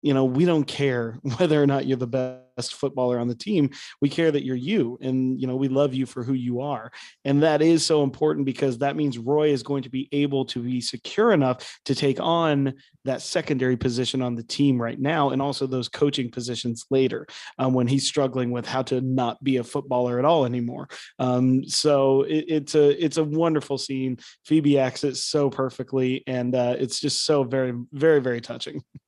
[SPEAKER 2] you know, we don't care whether or not you're the best footballer on the team. We care that you're you. And, you know, we love you for who you are. And that is so important because that means Roy is going to be able to be secure enough to take on that secondary position on the team right now and also those coaching positions later um, when he's struggling with how to not be a footballer at all anymore. Um, so it, it's a it's a wonderful scene. Phoebe acts it so perfectly, and uh, it's just so very very very touching.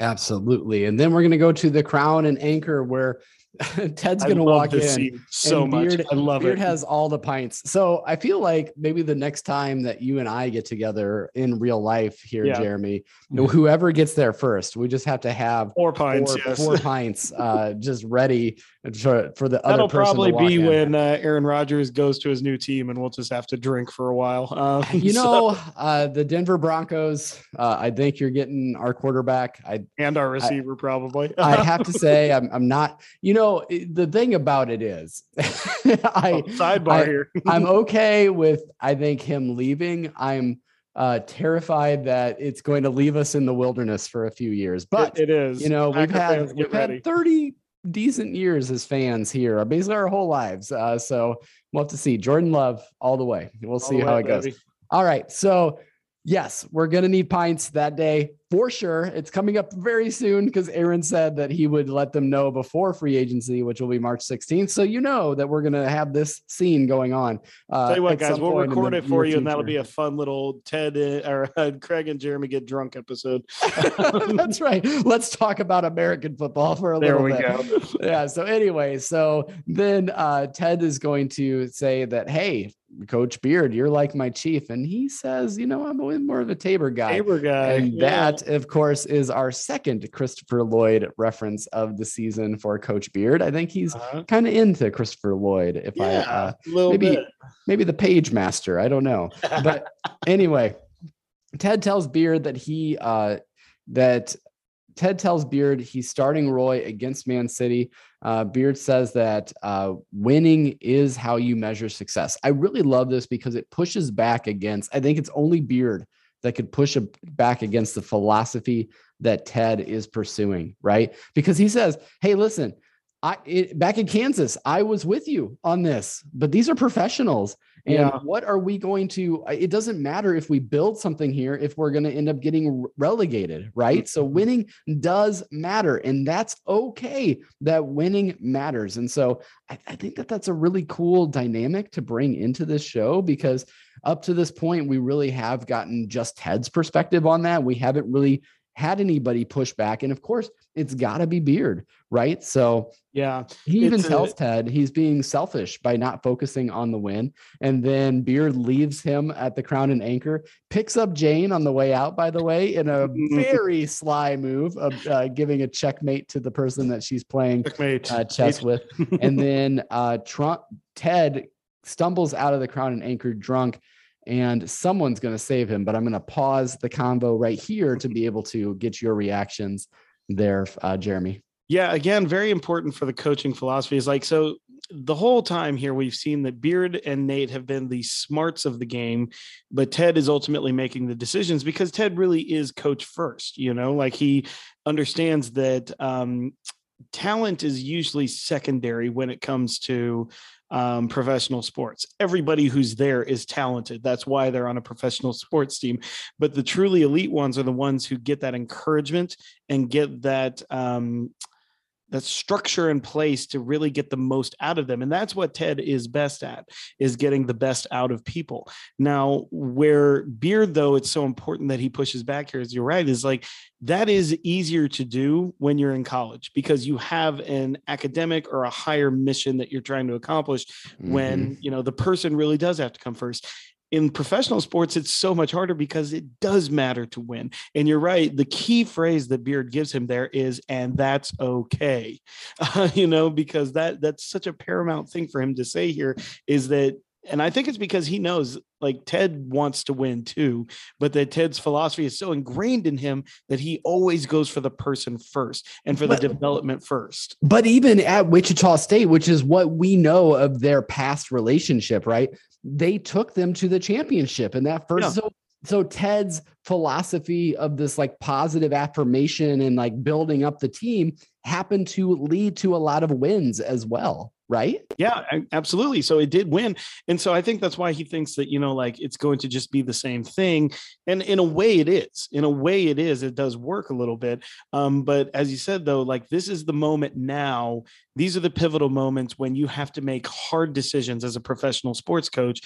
[SPEAKER 1] Absolutely. And then we're going to go to the crown and anchor where Ted's going to walk in.
[SPEAKER 2] so much. I love
[SPEAKER 1] Beard
[SPEAKER 2] it.
[SPEAKER 1] has all the pints. So I feel like maybe the next time that you and I get together in real life here,
[SPEAKER 2] Yeah.
[SPEAKER 1] Jeremy, whoever gets there first, we just have to have
[SPEAKER 2] Four pints.
[SPEAKER 1] four,
[SPEAKER 2] yes.
[SPEAKER 1] four pints uh, just ready for, for the other
[SPEAKER 2] That'll
[SPEAKER 1] person.
[SPEAKER 2] probably be
[SPEAKER 1] in.
[SPEAKER 2] when uh, Aaron Rodgers goes to his new team, and we'll just have to drink for a while. Um,
[SPEAKER 1] you
[SPEAKER 2] so-
[SPEAKER 1] know, uh, the Denver Broncos, uh, I think you're getting our quarterback. I
[SPEAKER 2] and our receiver probably.
[SPEAKER 1] I have to say, I'm, I'm not, you know, the thing about it is, I,
[SPEAKER 2] Oh, sidebar
[SPEAKER 1] I-
[SPEAKER 2] here.
[SPEAKER 1] I'm okay with, I think, him leaving. I'm uh, terrified that it's going to leave us in the wilderness for a few years. But,
[SPEAKER 2] it, it is.
[SPEAKER 1] you know, we've had, we've had 30 decent years as fans here, basically our whole lives. Uh, so we'll have to see. Jordan Love all the way. We'll
[SPEAKER 2] All
[SPEAKER 1] see how
[SPEAKER 2] way,
[SPEAKER 1] it goes.
[SPEAKER 2] baby.
[SPEAKER 1] All right. So, yes, we're going to need pints that day for sure. It's coming up very soon because Aaron said that he would let them know before free agency, which will be March 16th. So, you know that we're going to have this scene going on. Uh,
[SPEAKER 2] Tell you what, guys, we'll record it for
[SPEAKER 1] near
[SPEAKER 2] you, and that'll be a fun little Ted uh, or uh, Craig and Jeremy get drunk episode.
[SPEAKER 1] That's right. Let's talk about American football for a
[SPEAKER 2] there
[SPEAKER 1] little
[SPEAKER 2] we
[SPEAKER 1] bit.
[SPEAKER 2] go.
[SPEAKER 1] yeah. So anyway, so then uh, Ted is going to say that, hey, Coach Beard, you're like my chief, and he says, you know, I'm always more of a Tabor guy.
[SPEAKER 2] Tabor guy.
[SPEAKER 1] and
[SPEAKER 2] yeah.
[SPEAKER 1] that, of course, is our second Christopher Lloyd reference of the season for Coach Beard. I think he's
[SPEAKER 2] Uh-huh.
[SPEAKER 1] kind of into Christopher Lloyd. If I uh, maybe-
[SPEAKER 2] bit.
[SPEAKER 1] maybe the page master, I don't know. But anyway, Ted tells Beard that he uh that Ted tells Beard he's starting Roy against Man City. Uh, Beard says that uh, winning is how you measure success. I really love this because it pushes back against. I think it's only Beard that could push back against the philosophy that Ted is pursuing, right? Because he says, "Hey, listen, I it, back in Kansas, I was with you on this, but these are professionals. And
[SPEAKER 2] Yeah.
[SPEAKER 1] what are we going to? It doesn't matter if we build something here if we're going to end up getting relegated, right? So
[SPEAKER 2] Mhm.
[SPEAKER 1] winning does matter, and that's okay. That winning matters, and so I, I think that that's a really cool dynamic to bring into this show because up to this point, we really have gotten just Ted's perspective on that. We haven't really had anybody push back, and of course, it's got to be Beard, right? So
[SPEAKER 2] Yeah.
[SPEAKER 1] he even
[SPEAKER 2] a-
[SPEAKER 1] tells Ted he's being selfish by not focusing on the win. And then Beard leaves him at the crown and anchor, picks up Jane on the way out, by the way, in a very sly move of uh, giving a checkmate to the person that she's playing
[SPEAKER 2] Checkmate.
[SPEAKER 1] uh, chess with. And then uh, Trump, Ted stumbles out of the crown and anchor drunk. And someone's going to save him, but I'm going to pause the convo right here to be able to get your reactions there, uh, Jeremy.
[SPEAKER 2] Yeah, again, very important for the coaching philosophy is like so the whole time here we've seen that Beard and Nate have been the smarts of the game, but Ted is ultimately making the decisions because Ted really is coach first, you know, like he understands that um talent is usually secondary when it comes to um, professional sports. Everybody who's there is talented. That's why they're on a professional sports team. But the truly elite ones are the ones who get that encouragement and get that um, that structure in place to really get the most out of them and that's what ted is best at is getting the best out of people now where beard though it's so important that he pushes back here as you're right is like that is easier to do when you're in college because you have an academic or a higher mission that you're trying to accomplish
[SPEAKER 1] Mm-hmm.
[SPEAKER 2] when you know the person really does have to come first in professional sports it's so much harder because it does matter to win. And you're right the key phrase that beard gives him there is and that's okay. Uh, you know because that that's such a paramount thing for him to say here is that and i think it's because he knows like ted wants to win too but that ted's philosophy is so ingrained in him that he always goes for the person first and for the development first
[SPEAKER 1] But even at Wichita State, which is what we know of their past relationship, right? They took them to the championship in that first.
[SPEAKER 2] Yeah.
[SPEAKER 1] So so Ted's philosophy of this like positive affirmation and like building up the team happened to lead to a lot of wins as well, right?
[SPEAKER 2] Yeah, absolutely. So it did win. And so I think that's why he thinks that, you know, like it's going to just be the same thing. And in a way it is. In a way it is. It does work a little bit. Um, but as you said though, like this is the moment now. These are the pivotal moments when you have to make hard decisions as a professional sports coach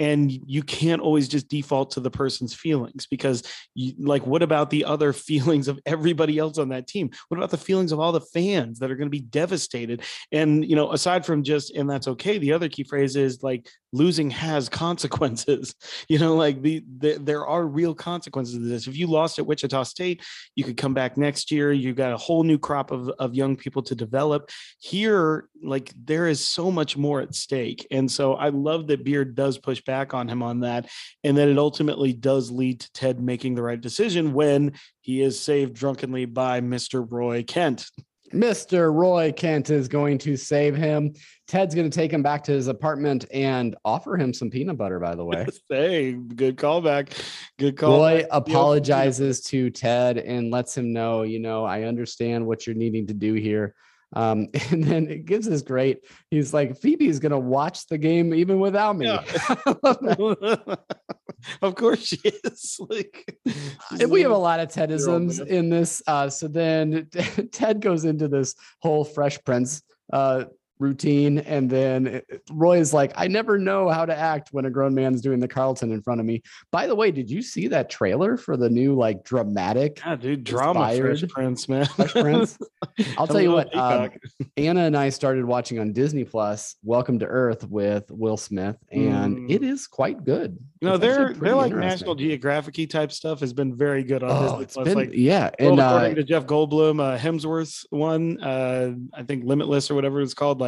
[SPEAKER 2] and you can't always just default to the person's feelings because you, like what about the other feelings of everybody else on that team? What about the feelings of all the fans that are going to be devastated? And you know aside from just and that's okay the other key phrase is like losing has consequences you know like the, the there are real consequences to this. If you lost at wichita state you could come back next year. You got a whole new crop of, of young people to develop. Here like there is so much more at stake and so i love that beard does push back on him on that and that it ultimately does lead to ted making the right decision when he is saved drunkenly by mr roy kent
[SPEAKER 1] Mr. Roy Kent is going to save him. Ted's going to take him back to his apartment and offer him some peanut butter, by the way.
[SPEAKER 2] hey good callback good call
[SPEAKER 1] Roy apologizes to Ted and lets him know, you know, I understand what you're needing to do here. Um, and then it gives us great. He's like, Phoebe's gonna watch the game even without me.
[SPEAKER 2] Yeah.
[SPEAKER 1] I love that.
[SPEAKER 2] of course she is like
[SPEAKER 1] And we have a lot of Tedisms in this. Uh, so then Ted goes into this whole Fresh Prince uh, routine, and then Roy is like, "I never know how to act when a grown man's doing the Carlton in front of me." By the way, did you see that trailer for the new like dramatic
[SPEAKER 2] yeah dude drama fresh prince man
[SPEAKER 1] Fresh Prince? I'll tell you what. um, Anna and I started watching on Disney Plus Welcome to Earth with Will Smith, and
[SPEAKER 2] Mm.
[SPEAKER 1] it is quite good.
[SPEAKER 2] you know
[SPEAKER 1] It's
[SPEAKER 2] they're they're like national geographic type stuff has been very good on
[SPEAKER 1] Oh,
[SPEAKER 2] Disney
[SPEAKER 1] it's
[SPEAKER 2] Plus.
[SPEAKER 1] been
[SPEAKER 2] like
[SPEAKER 1] yeah, and
[SPEAKER 2] according
[SPEAKER 1] uh,
[SPEAKER 2] to Jeff Goldblum, uh, Hemsworth's one, uh, I think Limitless or whatever it's called, like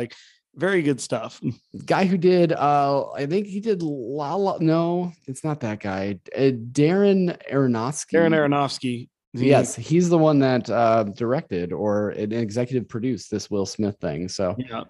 [SPEAKER 2] very good stuff.
[SPEAKER 1] guy who did uh I think he did La La. No, it's not that guy. Uh, Darren Aronofsky.
[SPEAKER 2] Darren Aronofsky.
[SPEAKER 1] Yes, he's the one that uh, directed or an executive produced this Will Smith thing. So
[SPEAKER 2] Yeah.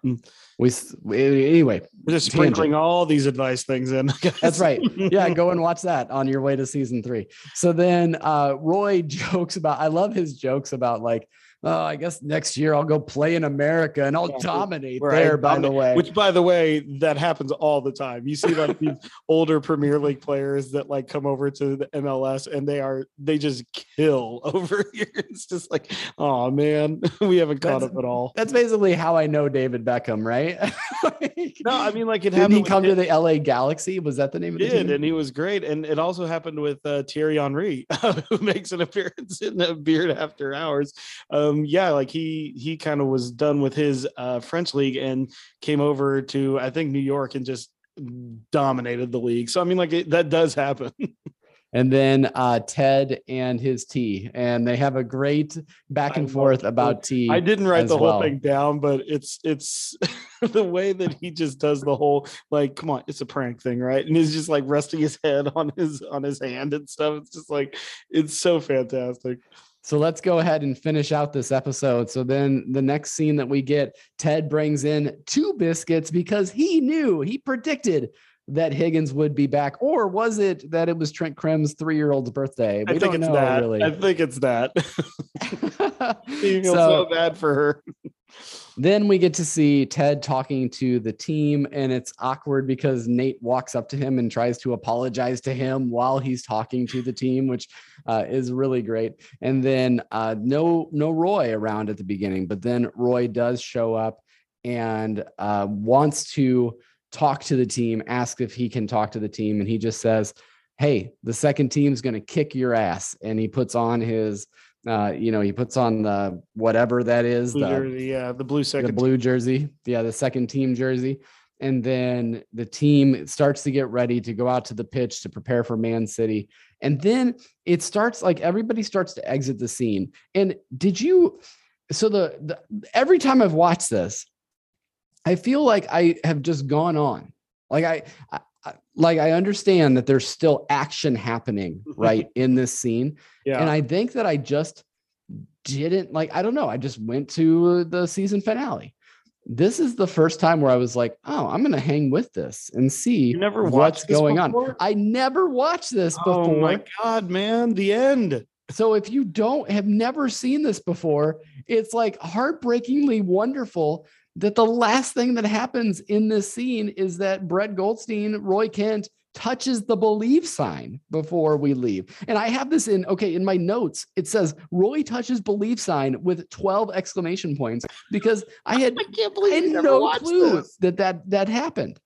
[SPEAKER 1] we, we- anyway,
[SPEAKER 2] We're just
[SPEAKER 1] Tangent.
[SPEAKER 2] sprinkling all these advice things in.
[SPEAKER 1] That's right. yeah, go and watch that on your way to season three. So then uh Roy jokes about I love his jokes about like, oh, I guess next year I'll go play in America and I'll
[SPEAKER 2] Yeah,
[SPEAKER 1] dominate
[SPEAKER 2] where I
[SPEAKER 1] there, by the way.
[SPEAKER 2] Which, by the way, that happens all the time. You see like these older Premier League players that like come over to the MLS and they are they just kill over here. It's just like, oh man, we haven't caught
[SPEAKER 1] That's-
[SPEAKER 2] up at all.
[SPEAKER 1] That's basically how I know David Beckham, right? Like,
[SPEAKER 2] No, I mean like it happened.
[SPEAKER 1] Didn't
[SPEAKER 2] happened.
[SPEAKER 1] he
[SPEAKER 2] with
[SPEAKER 1] come to
[SPEAKER 2] Ted-
[SPEAKER 1] the LA Galaxy? Was that the name of the
[SPEAKER 2] did
[SPEAKER 1] team?
[SPEAKER 2] and he was great and it also happened with uh, Thierry Henry who makes an appearance in the beard after hours um yeah like he he kind of was done with his uh French league and came over to I think New York and just dominated the league. So I mean like it, that does happen.
[SPEAKER 1] And then uh, Ted and his tea, and they have a great back and
[SPEAKER 2] love
[SPEAKER 1] forth about tea.
[SPEAKER 2] I didn't write the whole
[SPEAKER 1] well.
[SPEAKER 2] thing down but it's it's the way that he just does the whole like come on it's a prank thing right? And he's just like resting his head on his on his hand and stuff. It's just like it's so fantastic
[SPEAKER 1] So let's go ahead and finish out this episode. So then the next scene that we get, Ted brings in two biscuits because he knew, he predicted that Higgins would be back. Or was it that it was Trent Crimm's three year old's birthday?
[SPEAKER 2] I think it's that.
[SPEAKER 1] really.
[SPEAKER 2] I think it's that. you feel
[SPEAKER 1] So-
[SPEAKER 2] so bad for her.
[SPEAKER 1] Then we get to see Ted talking to the team, and it's awkward because Nate walks up to him and tries to apologize to him while he's talking to the team, which uh, is really great. And then uh, no no Roy around at the beginning, but then Roy does show up and uh, wants to talk to the team, ask if he can talk to the team, and he just says, "Hey, the second team's going to kick your ass," and he puts on his. Uh, you know, he puts on the whatever that is,
[SPEAKER 2] Blue
[SPEAKER 1] the,
[SPEAKER 2] jersey, yeah, the blue second, the
[SPEAKER 1] blue jersey. Yeah, the second team jersey. And then the team starts to get ready to go out to the pitch to prepare for Man City. And then it starts like everybody starts to exit the scene. And did you? So the, the every time I've watched this, I feel like I have just gone on. Like I- like I understand that there's still action happening right in this scene.
[SPEAKER 2] yeah,
[SPEAKER 1] And I think that I just didn't like, I don't know. I just went to the season finale. this is the first time where I was like, oh, I'm going to hang with this and see what's going
[SPEAKER 2] before?
[SPEAKER 1] on. I never watched this
[SPEAKER 2] Oh
[SPEAKER 1] before.
[SPEAKER 2] Oh my god, man! The end.
[SPEAKER 1] So if you don't have never seen this before, it's like heartbreakingly wonderful that the last thing that happens in this scene is that Brett Goldstein, Roy Kent touches the believe sign before we leave. And I have this in okay, in my notes, it says Roy touches believe sign with 12 exclamation points because I had
[SPEAKER 2] I can't
[SPEAKER 1] I
[SPEAKER 2] believe
[SPEAKER 1] had no clue
[SPEAKER 2] this.
[SPEAKER 1] that that that happened.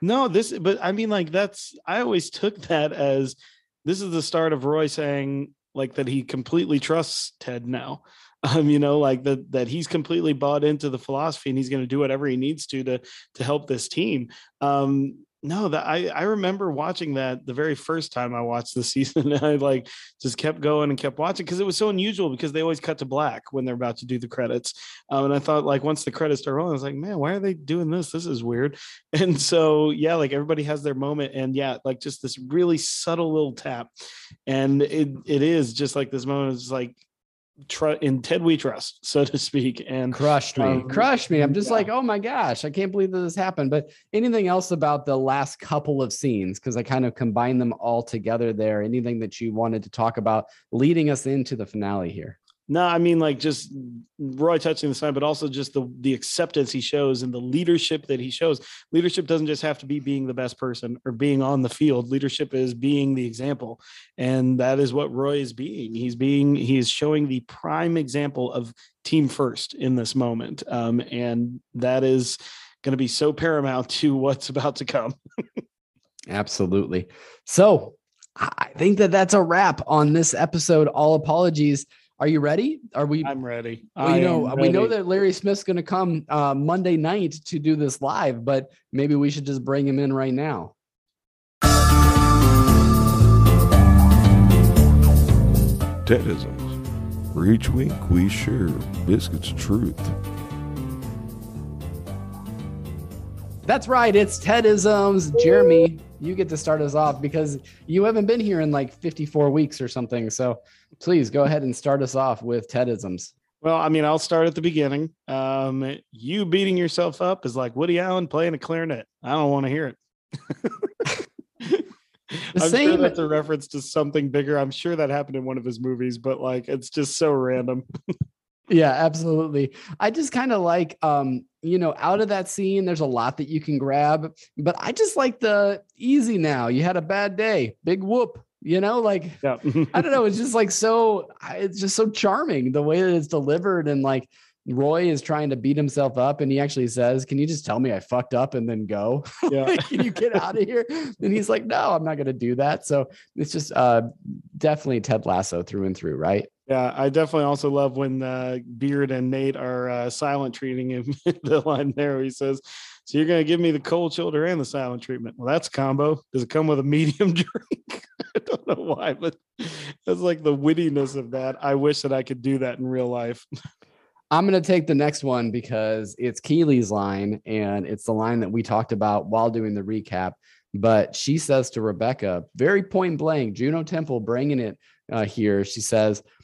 [SPEAKER 2] No, this, but I mean, like, that's, I always took that as this is the start of Roy saying, like, that he completely trusts Ted now. Um, you know, like that, that he's completely bought into the philosophy and he's going to do whatever he needs to, to, to help this team. Um, no, that I, I remember watching that the very first time I watched the season. And I like just kept going and kept watching because it was so unusual because they always cut to black when they're about to do the credits. Um, and I thought like once the credits start rolling, I was like, man, why are they doing this? This is weird. And so yeah, like everybody has their moment, and yeah, like just this really subtle little tap, and it it is just like this moment is like tr- in Ted we trust, so to speak. And
[SPEAKER 1] crushed me.
[SPEAKER 2] Um,
[SPEAKER 1] crushed me. I'm just
[SPEAKER 2] yeah.
[SPEAKER 1] like oh my gosh i can't believe that this happened. But anything else about the last couple of scenes? Because i kind of combined them all together there. Anything that you wanted to talk about leading us into the finale here
[SPEAKER 2] No, I mean like just Roy touching the sign, but also just the the acceptance he shows and the leadership that he shows. Leadership doesn't just have to be being the best person or being on the field. Leadership is being the example, and that is what Roy is being. He's being he is showing the prime example of team first in this moment, um, and that is going to be so paramount to what's about to come.
[SPEAKER 1] absolutely so i think that that's a wrap on this episode all apologies are you ready are we
[SPEAKER 2] I'm ready.
[SPEAKER 1] well, you know
[SPEAKER 2] am
[SPEAKER 1] we know that larry smith's going to come uh, monday night to do this live but maybe we should just bring him in right now
[SPEAKER 4] Tedisms. For each week, we share biscuits of truth.
[SPEAKER 1] That's right. It's Tedisms. Jeremy, you get to start us off because you haven't been here in like 54 weeks or something. So please go ahead and start us off with Tedisms.
[SPEAKER 2] Well, I mean, I'll start at the beginning. Um, you beating yourself up is like Woody Allen playing a clarinet. I don't want to hear it. I'm sure
[SPEAKER 1] same-
[SPEAKER 2] that's a reference to something bigger. I'm sure that happened in one of his movies, but like it's just so random.
[SPEAKER 1] Yeah, absolutely. I just kind of like, um, you know, out of that scene, there's a lot that you can grab, but I just like the easy now. You had a bad day, big whoop, you know, like
[SPEAKER 2] Yeah.
[SPEAKER 1] I don't know. It's just like so. It's just so charming the way that it's delivered, and like Roy is trying to beat himself up, and he actually says, "Can you just tell me I fucked up and then go?
[SPEAKER 2] yeah.
[SPEAKER 1] Can you get out of here?" And he's like, "No, I'm not going to do that." So it's just uh, definitely Ted Lasso through and through, right?
[SPEAKER 2] Yeah, I definitely also love when uh, Beard and Nate are uh, silent treating him. the line there he says, "So you're going to give me the cold shoulder and the silent treatment?" Well, that's a combo. Does it come with a medium drink? I don't know why, but that's like the wittiness of that. I wish that I could do that in real life.
[SPEAKER 1] I'm going to take the next one because it's Keeley's line and it's the line that we talked about while doing the recap. But she says to Rebecca, very point blank, Juno Temple bringing it uh, here. She says, "Y-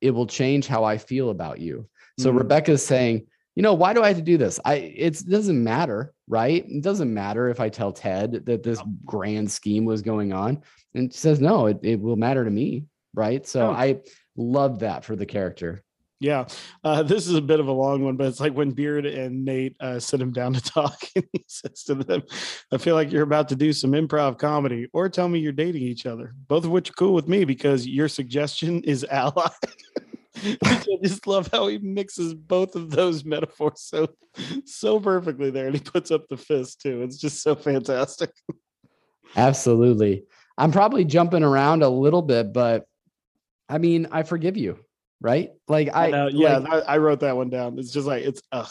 [SPEAKER 1] It will change how I feel about you. So
[SPEAKER 2] Mhm.
[SPEAKER 1] is saying, You know, why do I have to do this? I it doesn't matter, right? It doesn't matter if I tell Ted that this grand scheme was going on. And she says, No, it, it will matter to me, right? So
[SPEAKER 2] Oh.
[SPEAKER 1] I love that for the character.
[SPEAKER 2] Yeah, uh, this is a bit of a long one, but it's like when Beard and Nate uh, sit him down to talk, and he says to them, "I feel like you're about to do some improv comedy, or tell me you're dating each other, both of which are cool with me because your suggestion is ally." I just love how he mixes both of those metaphors so so perfectly there, and he puts up the fist too. It's just so fantastic.
[SPEAKER 1] Absolutely. I'm probably jumping around a little bit, but I mean, I forgive you, right? Like I,
[SPEAKER 2] I know, yeah,
[SPEAKER 1] like,
[SPEAKER 2] I, I wrote that one down. It's just like it's ugh.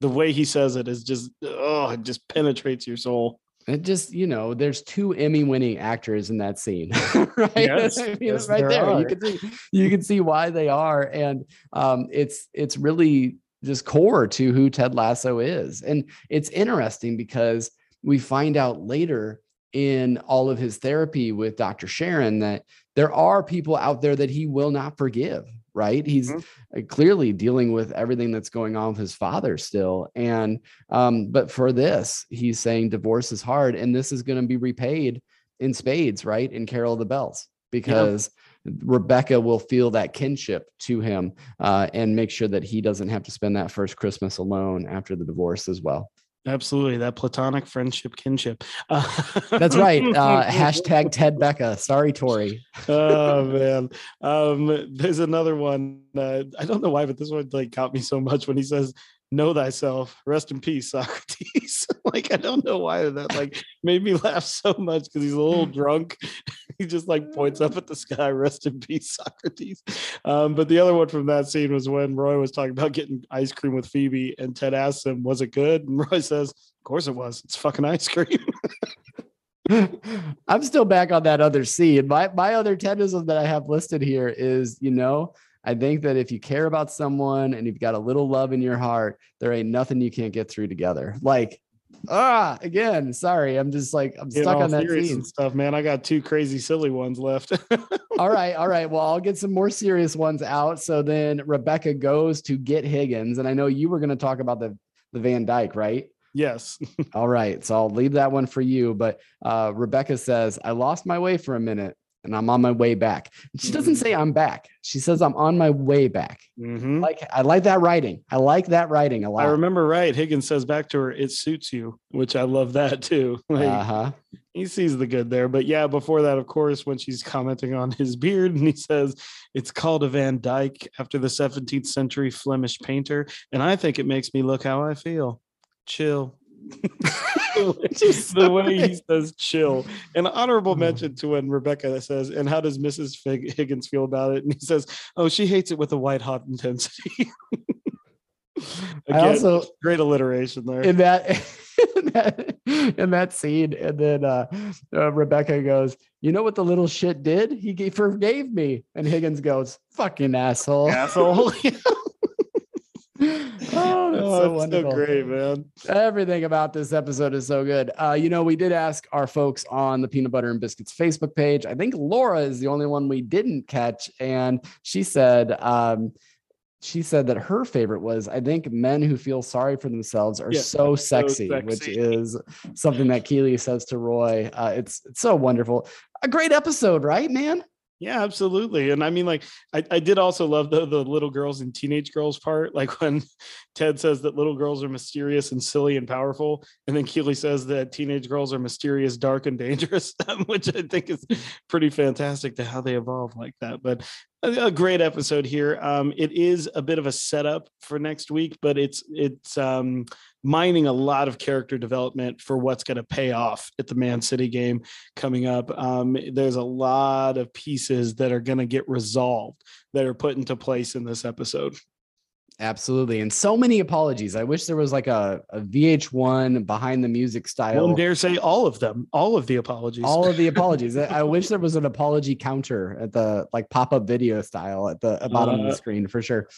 [SPEAKER 2] The way he says it is just oh, it just penetrates your soul.
[SPEAKER 1] it just, you know, there's two Emmy winning actors in that scene, right?
[SPEAKER 2] Yes,
[SPEAKER 1] I mean,
[SPEAKER 2] yes,
[SPEAKER 1] right
[SPEAKER 2] there
[SPEAKER 1] there. You can see you can see why they are. And um, it's it's really just core to who Ted Lasso is. And it's interesting because we find out later in all of his therapy with Dr. Sharon that there are people out there that he will not forgive. Right? He's
[SPEAKER 2] Mhm.
[SPEAKER 1] uh, clearly dealing with everything that's going on with his father still. And um, but for this, he's saying divorce is hard, and this is going to be repaid in spades, right? In Carol of the Bells, because Rebecca will feel that kinship to him uh, and make sure that he doesn't have to spend that first Christmas alone after the divorce as well.
[SPEAKER 2] Absolutely, that platonic friendship kinship. Uh,
[SPEAKER 1] That's right. Uh, hashtag Ted Becca. Sorry, Tori.
[SPEAKER 2] oh man um there's another one uh, i don't know why but this one like got me so much when he says know thyself. Rest in peace socrates. Like i don't know why that like made me laugh so much because he's a little drunk. He just like points up at the sky rest in peace socrates. Um but the other one from that scene was when roy was talking about getting ice cream with phoebe and ted asks him was it good? And roy says of course it was. It's fucking ice cream.
[SPEAKER 1] I'm still back on that other scene. My my other tendency that I have listed here is, you know, I think that if you care about someone and you've got a little love in your heart, there ain't nothing you can't get through together. Like, ah, again, sorry, I'm just like I'm stuck on that scene.
[SPEAKER 2] stuff man i got two crazy silly ones left
[SPEAKER 1] all right, all right. Well, I'll get some more serious ones out. So then Rebecca goes to get Higgins, and I know you were going to talk about the the Van Dyke, right?
[SPEAKER 2] yes
[SPEAKER 1] All right. So I'll leave that one for you. But uh, Rebecca says, I lost my way for a minute and I'm on my way back. She doesn't say I'm back. She says, I'm on my way back.
[SPEAKER 2] Mhm.
[SPEAKER 1] Like, I like that writing. I like that writing a lot.
[SPEAKER 2] I remember right. Higgins says back to her, "It suits you," which I love that too. Like
[SPEAKER 1] Uh huh.
[SPEAKER 2] he sees the good there. But yeah, before that, of course, when she's commenting on his beard, and he says it's called a Van Dyke after the 17th century Flemish painter, and I think it makes me look how I feel. Chill. The way- the way he says chill. An honorable
[SPEAKER 1] Oh.
[SPEAKER 2] mention to when Rebecca says, and how does Mrs. Fig- Higgins feel about it? And he says, oh, she hates it with a white hot intensity.
[SPEAKER 1] I
[SPEAKER 2] Again,
[SPEAKER 1] also
[SPEAKER 2] great alliteration there.
[SPEAKER 1] in that in that in that scene, and then uh, uh, Rebecca goes, "You know what the little shit did? He gave, forgave me." And Higgins goes, "Fucking asshole."
[SPEAKER 2] Asshole.
[SPEAKER 1] oh, that's
[SPEAKER 2] oh,
[SPEAKER 1] so
[SPEAKER 2] it's
[SPEAKER 1] wonderful.
[SPEAKER 2] so great, man.
[SPEAKER 1] Everything about this episode is so good. Uh, you know, we did ask our folks on the Peanut Butter and Biscuits Facebook page. I think Laura is the only one we didn't catch, and she said, um, she said that her favorite was, I think, men who feel sorry for themselves are
[SPEAKER 2] Yeah,
[SPEAKER 1] so sexy, which
[SPEAKER 2] sexy.
[SPEAKER 1] is something that Keeley says to Roy. Uh, it's it's so wonderful. A great episode, right, man?
[SPEAKER 2] Yeah, absolutely. And I mean, like, I, I did also love the the little girls and teenage girls part. Like when Ted says that little girls are mysterious and silly and powerful, and then Keeley says that teenage girls are mysterious, dark, and dangerous, which I think is pretty fantastic to how they evolve like that. But a, great episode here. Um, it is a bit of a setup for next week, but it's it's um mining a lot of character development for what's going to pay off at the Man City game coming up. Um, there's a lot of pieces that are going to get resolved that are put into place in this episode.
[SPEAKER 1] Absolutely. And so many apologies. I wish there was like a, a VH1 behind the music style.
[SPEAKER 2] One dare say all of them, all of the apologies.
[SPEAKER 1] all of the apologies. I wish there was an apology counter at the like pop up video style at the bottom of
[SPEAKER 2] Uh,
[SPEAKER 1] the screen for sure.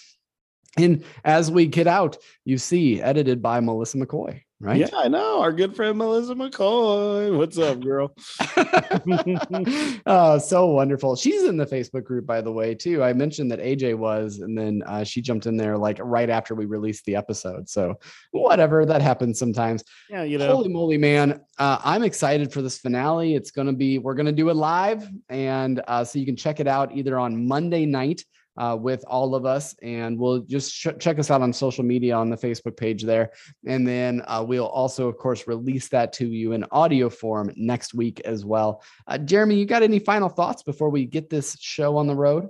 [SPEAKER 1] And as we get out, you see edited by Melissa McCoy, right?
[SPEAKER 2] Yeah, I know. Our good friend Melissa McCoy. What's up, girl?
[SPEAKER 1] oh, so wonderful. She's in the Facebook group, by the way, too. I mentioned that AJ was, and then uh, she jumped in there like right after we released the episode. So, whatever, that happens sometimes.
[SPEAKER 2] Yeah, you know.
[SPEAKER 1] Holy moly, man. Uh, I'm excited for this finale. It's going to be, we're going to do it live. And uh, so you can check it out either on Monday night uh, with all of us. And we'll just sh- check us out on social media on the Facebook page there. And then uh, we'll also, of course, release that to you in audio form next week as well. Uh, Jeremy, you got any final thoughts before we get this show on the road?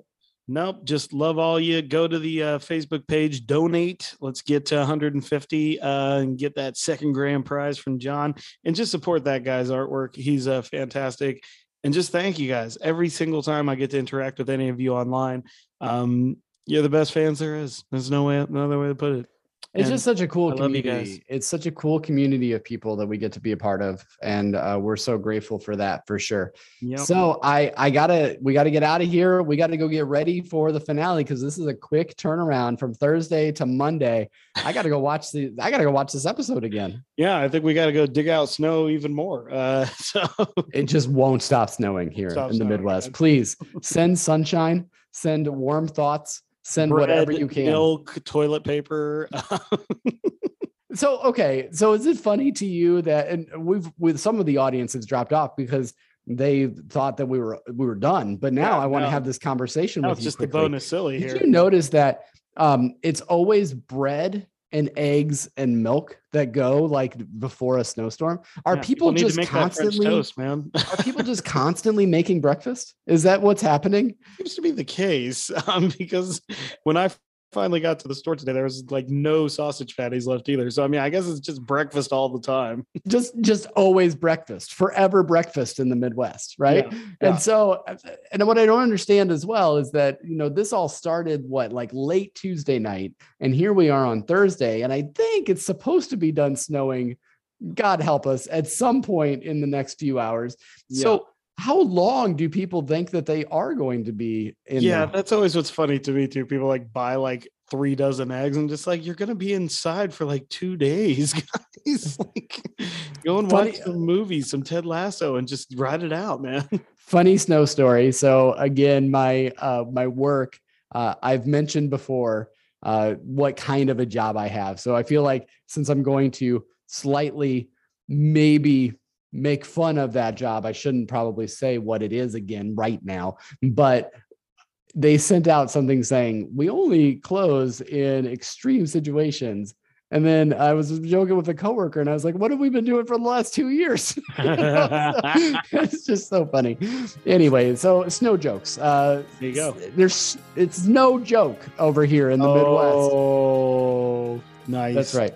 [SPEAKER 2] Nope, just love all you. Go to the uh, Facebook page, donate. Let's get to 150 uh, and get that second grand prize from John, and just support that guy's artwork. He's uh, fantastic, and just thank you guys every single time I get to interact with any of you online. Um, you're the best fans there is. There's no way, no other way to put it.
[SPEAKER 1] It's
[SPEAKER 2] And
[SPEAKER 1] just such a cool
[SPEAKER 2] I love you
[SPEAKER 1] community. It's such a cool community of people that we get to be a part of, and uh, we're so grateful for that for sure.
[SPEAKER 2] Yep.
[SPEAKER 1] So I I gotta we gotta get out of here. We gotta go get ready for the finale because this is a quick turnaround from Thursday to Monday. I gotta go watch the I gotta go watch this episode again.
[SPEAKER 2] yeah, I think we got to go dig out snow even more. Uh, so
[SPEAKER 1] It just won't stop snowing here
[SPEAKER 2] Stop
[SPEAKER 1] in the
[SPEAKER 2] snowing,
[SPEAKER 1] Midwest.
[SPEAKER 2] man.
[SPEAKER 1] Please send sunshine, send warm thoughts, Send
[SPEAKER 2] Bread,
[SPEAKER 1] whatever you can.
[SPEAKER 2] Milk, toilet paper.
[SPEAKER 1] So okay, so is it funny to you that and we've with some of the audience has dropped off because they thought that we were we were done, but now
[SPEAKER 2] Yeah,
[SPEAKER 1] I want to have this conversation with
[SPEAKER 2] it's
[SPEAKER 1] you
[SPEAKER 2] just the
[SPEAKER 1] quickly.
[SPEAKER 2] bonus silly
[SPEAKER 1] Did
[SPEAKER 2] here.
[SPEAKER 1] you notice that um it's always bread and eggs and milk that go like before a snowstorm? Are
[SPEAKER 2] Yeah,
[SPEAKER 1] people,
[SPEAKER 2] need
[SPEAKER 1] just
[SPEAKER 2] to make that French
[SPEAKER 1] constantly
[SPEAKER 2] toast, man?
[SPEAKER 1] are people just constantly making breakfast? Is that what's happening?
[SPEAKER 2] seems to be the case um, because when I finally got to the store today, there was like no sausage patties left either. So I mean, I guess it's just breakfast all the time.
[SPEAKER 1] Just just always breakfast, forever breakfast in the Midwest, right?
[SPEAKER 2] Yeah,
[SPEAKER 1] And so, and what I don't understand as well is that, you know, this all started what, like late Tuesday night. And here we are on Thursday. And I think it's supposed to be done snowing, God help us, at some point in the next few hours. So, how long do people think that they are going to be in
[SPEAKER 2] yeah,
[SPEAKER 1] there?
[SPEAKER 2] that's always what's funny to me too. People like buy like three dozen eggs and just like you're gonna be inside for like two days, guys. like go and watch
[SPEAKER 1] Funny-
[SPEAKER 2] some movies, some Ted Lasso, and just ride it out, man.
[SPEAKER 1] funny snow story. So again, my uh, my work, uh, I've mentioned before uh, what kind of a job I have. So I feel like since I'm going to slightly maybe make fun of that job, I shouldn't probably say what it is again right now. But they sent out something saying we only close in extreme situations. And then I was joking with a coworker, and I was like, "What have we been doing for the last two years?" You know, so it's just so funny. Anyway, so snow jokes. Uh,
[SPEAKER 2] There you go.
[SPEAKER 1] There's it's no joke over here in the Midwest.
[SPEAKER 2] Oh, nice.
[SPEAKER 1] That's right.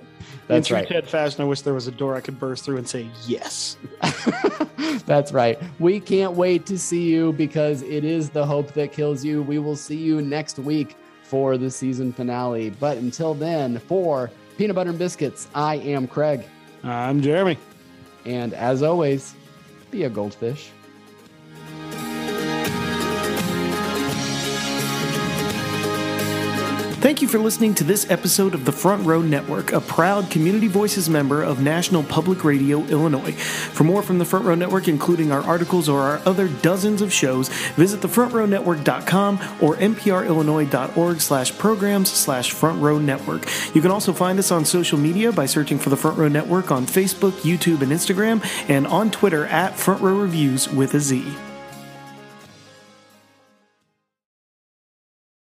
[SPEAKER 1] That's right.
[SPEAKER 2] Ted fashion, I wish there was a door I could burst through and say yes.
[SPEAKER 1] That's right. We can't wait to see you because it is the hope that kills you. We will see you next week for the season finale. But until then, for Peanut Butter and Biscuits, I am Craig.
[SPEAKER 2] I'm Jeremy.
[SPEAKER 1] And as always, be a goldfish.
[SPEAKER 5] Thank you for listening to this episode of the Front Row Network, a proud Community Voices member of National Public Radio Illinois. For more from the Front Row Network, including our articles or our other dozens of shows, visit thefrontrownetwork.com or nprillinois.org slash programs slash Front Row Network. You can also find us on social media by searching for the Front Row Network on Facebook, YouTube, and Instagram, and on Twitter at Front Row Reviews with a Z.